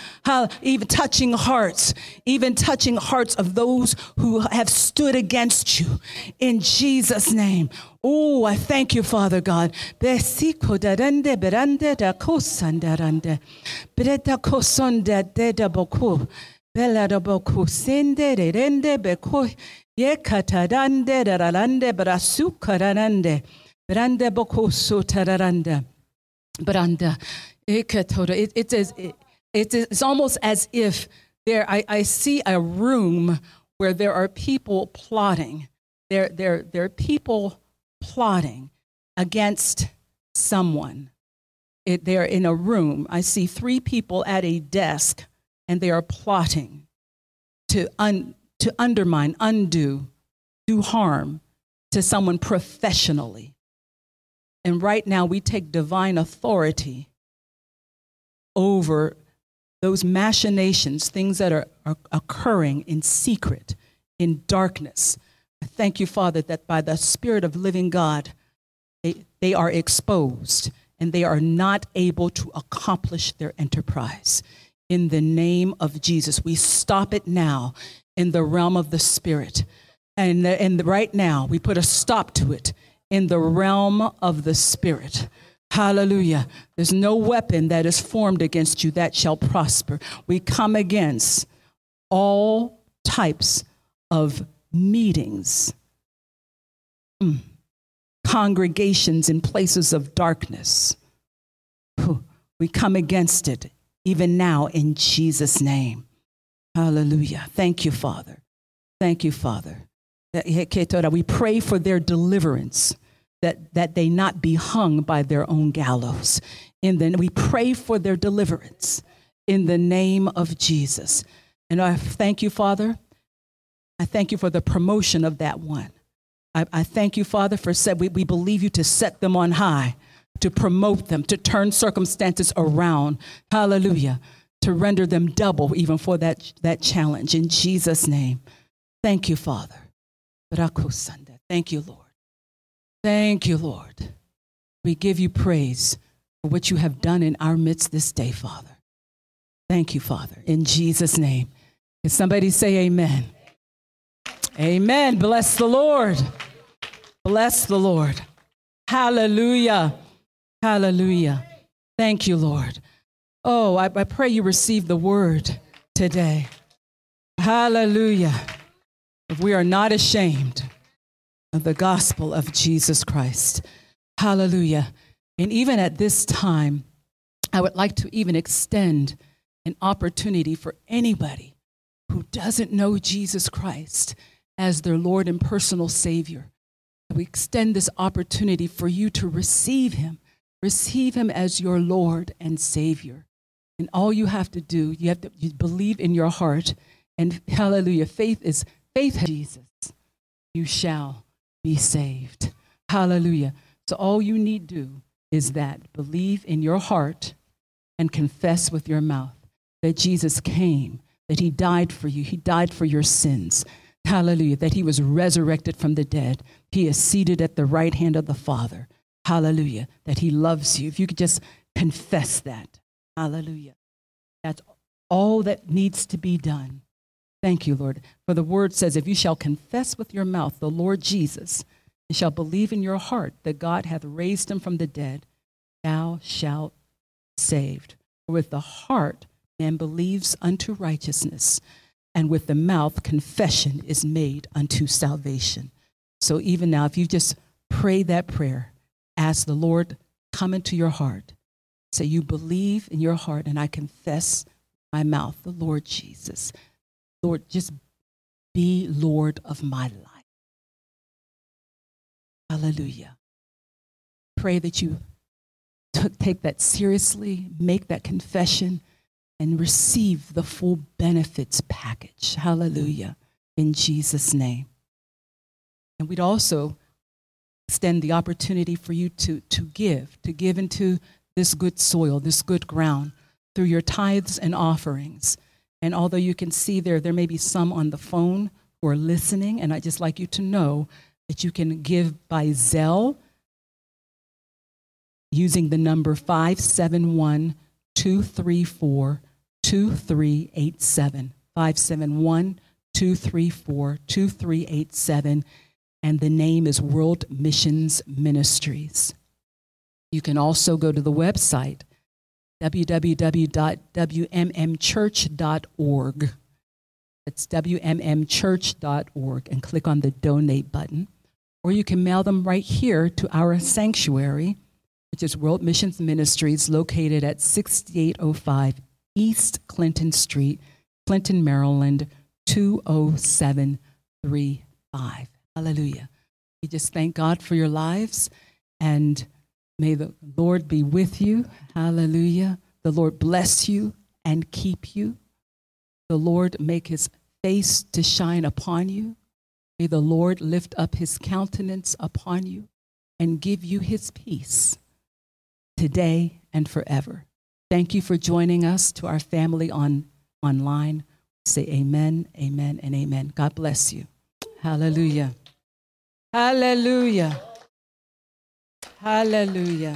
even touching hearts, even touching hearts of those who have stood against you in Jesus' name. Oh, I thank you, Father God. It, it is it, it's almost as if there I, I see a room where there are people plotting. There there there are people plotting against someone it, they're in a room i see three people at a desk and they are plotting to, un, to undermine, undo, do harm to someone professionally. And right now, we take divine authority over those machinations, things that are, are occurring in secret, in darkness. I thank you, Father, that by the Spirit of living God, they, they are exposed and they are not able to accomplish their enterprise in the name of Jesus. We stop it now in the realm of the Spirit. And, and right now, we put a stop to it in the realm of the Spirit. Hallelujah. There's no weapon that is formed against you that shall prosper. We come against all types of meetings, mm. congregations in places of darkness. We come against it even now in Jesus' name. Hallelujah. Thank you, Father. Thank you, Father. We pray for their deliverance, that, that they not be hung by their own gallows. And then we pray for their deliverance in the name of Jesus. And I thank you, Father. I thank you for the promotion of that one. I, I thank you, Father, for set, we, we believe you to set them on high to promote them, to turn circumstances around. Hallelujah. to render them double even for that, that challenge. In Jesus' name. Thank you, Father. Thank you, Lord. Thank you, Lord. We give you praise for what you have done in our midst this day, Father. Thank you, Father. In Jesus' name. Can somebody say amen? Amen. Bless the Lord. Bless the Lord. Hallelujah. Hallelujah. Thank you, Lord. Oh, I, I pray you receive the word today. Hallelujah. If we are not ashamed of the gospel of Jesus Christ. Hallelujah. And even at this time, I would like to even extend an opportunity for anybody who doesn't know Jesus Christ as their Lord and personal Savior. We extend this opportunity for you to receive Him, receive Him as your Lord and Savior. And all you have to do, you have to you believe in your heart, and hallelujah, faith is faith Jesus. You shall be saved. Hallelujah. So all you need do is that believe in your heart and confess with your mouth that Jesus came, that he died for you, he died for your sins. Hallelujah. That he was resurrected from the dead. He is seated at the right hand of the Father. Hallelujah. That he loves you. If you could just confess that. Hallelujah. That's all that needs to be done. Thank you, Lord. For the word says, if you shall confess with your mouth the Lord Jesus, and shall believe in your heart that God hath raised him from the dead, thou shalt be saved. For with the heart man believes unto righteousness and with the mouth confession is made unto salvation. So even now, if you just pray that prayer, ask the Lord come into your heart. Say you believe in your heart, and I confess my mouth, the Lord Jesus. Lord, just be Lord of my life. Hallelujah. Pray that you take that seriously, make that confession, and receive the full benefits package. Hallelujah. In Jesus' name. And we'd also extend the opportunity for you to, to give, to give into this good soil, this good ground, through your tithes and offerings. And although you can see there, there may be some on the phone who are listening, and I'd just like you to know that you can give by Zelle using the number 571 234 2387. 571 234 2387. And the name is World Missions Ministries. You can also go to the website www.wmmchurch.org. It's wmmchurch.org and click on the donate button. Or you can mail them right here to our sanctuary, which is World Missions Ministries, located at 6805 East Clinton Street, Clinton, Maryland, 20735. Hallelujah. We just thank God for your lives and may the Lord be with you. Hallelujah. The Lord bless you and keep you. The Lord make his face to shine upon you. May the Lord lift up his countenance upon you and give you his peace today and forever. Thank you for joining us to our family on online. Say amen, amen, and amen. God bless you. Hallelujah. Hallelujah. Hallelujah.